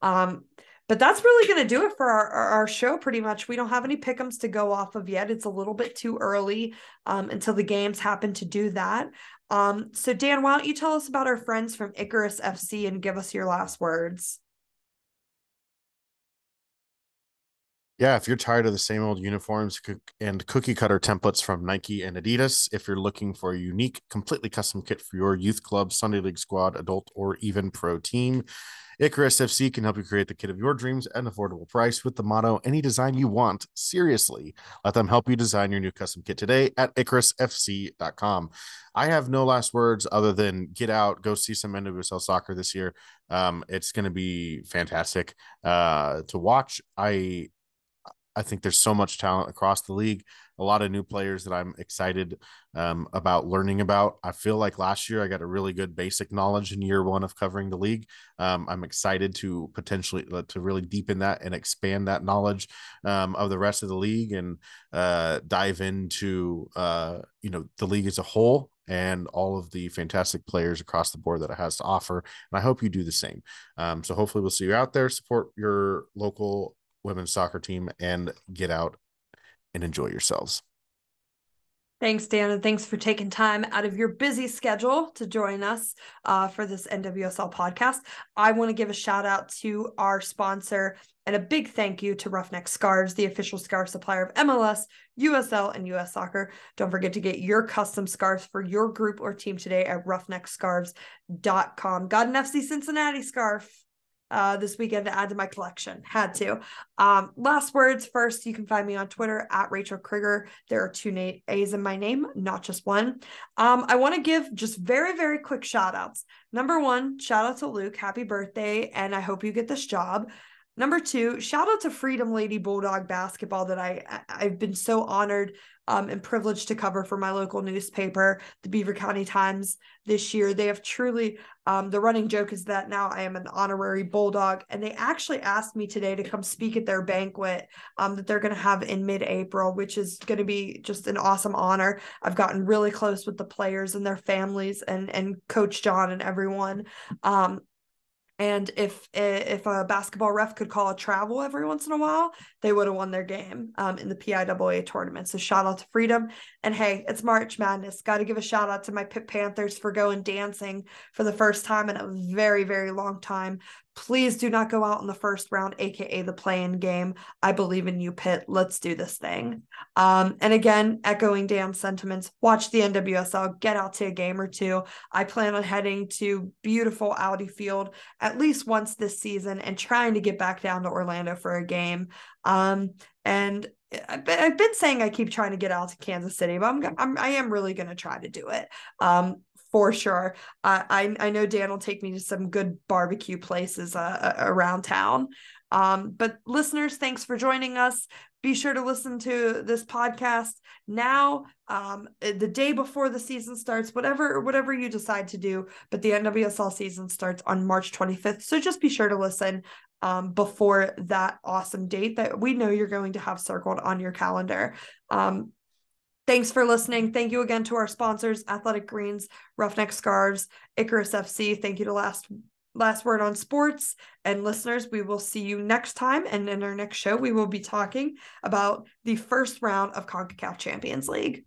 Um, but that's really going to do it for our, our, show pretty much. We don't have any pickums to go off of yet. It's a little bit too early um, until the games happen to do that. Um, so, Dan, why don't you tell us about our friends from Icarus FC and give us your last words? Yeah, if you're tired of the same old uniforms and cookie cutter templates from Nike and Adidas, if you're looking for a unique, completely custom kit for your youth club, Sunday league squad, adult, or even pro team, Icarus FC can help you create the kit of your dreams at an affordable price with the motto any design you want. Seriously, let them help you design your new custom kit today at icarusfc.com. I have no last words other than get out, go see some NWSL soccer this year. Um, it's going to be fantastic uh, to watch. I I think there's so much talent across the league, a lot of new players that I'm excited um, about learning about. I feel like last year I got a really good basic knowledge in year one of covering the league. Um, I'm excited to potentially uh, to really deepen that and expand that knowledge um, of the rest of the league and uh, dive into uh, you know the league as a whole and all of the fantastic players across the board that it has to offer. And I hope you do the same. Um, so hopefully we'll see you out there. Support your local women's soccer team and get out and enjoy yourselves. Thanks, Dan, and thanks for taking time out of your busy schedule to join us uh, for this NWSL podcast. I want to give a shout out to our sponsor and a big thank you to Roughneck Scarves, the official scarf supplier of MLS, USL, and US Soccer. Don't forget to get your custom scarves for your group or team today at roughneckscarves.com. Got an FC Cincinnati scarf uh, this weekend to add to my collection. Had to. Um, last words first, you can find me on Twitter at Rachel Krieger. There are two A's in my name, not just one. Um, I want to give just very, very quick shout outs. Number one, shout out to Luke. Happy birthday. And I hope you get this job. Number two, shout out to Freedom Lady Bulldog basketball that I I've been so honored um, and privileged to cover for my local newspaper, the Beaver County Times, this year. They have truly, um, the running joke is that now I am an honorary Bulldog, and they actually asked me today to come speak at their banquet um, that they're going to have in mid April, which is going to be just an awesome honor. I've gotten really close with the players and their families and and Coach John and everyone. Um, and if if a basketball ref could call a travel every once in a while, they would have won their game um, in the PIAA tournament. So shout out to Freedom. And hey, it's March Madness. Got to give a shout out to my Pitt Panthers for going dancing for the first time in a very, very long time. Please do not go out in the first round, aka the play-in game. I believe in you, Pitt. Let's do this thing. Um, and again, echoing Dan's sentiments, watch the NWSL, get out to a game or two. I plan on heading to beautiful Audi Field at least once this season and trying to get back down to Orlando for a game. Um, and I've been saying I keep trying to get out to Kansas City, but I'm, I'm I am really going to try to do it. Um, for sure. Uh, I I know Dan will take me to some good barbecue places uh, around town. Um, but listeners, thanks for joining us. Be sure to listen to this podcast now, um, the day before the season starts, whatever whatever you decide to do. But the NWSL season starts on March 25th, so just be sure to listen um, before that awesome date that we know you're going to have circled on your calendar. Um, Thanks for listening. Thank you again to our sponsors, Athletic Greens, Roughneck Scarves, Icarus FC. Thank you to Last Last Word on Sports. And listeners, we will see you next time. And in our next show, we will be talking about the first round of CONCACAF Champions League.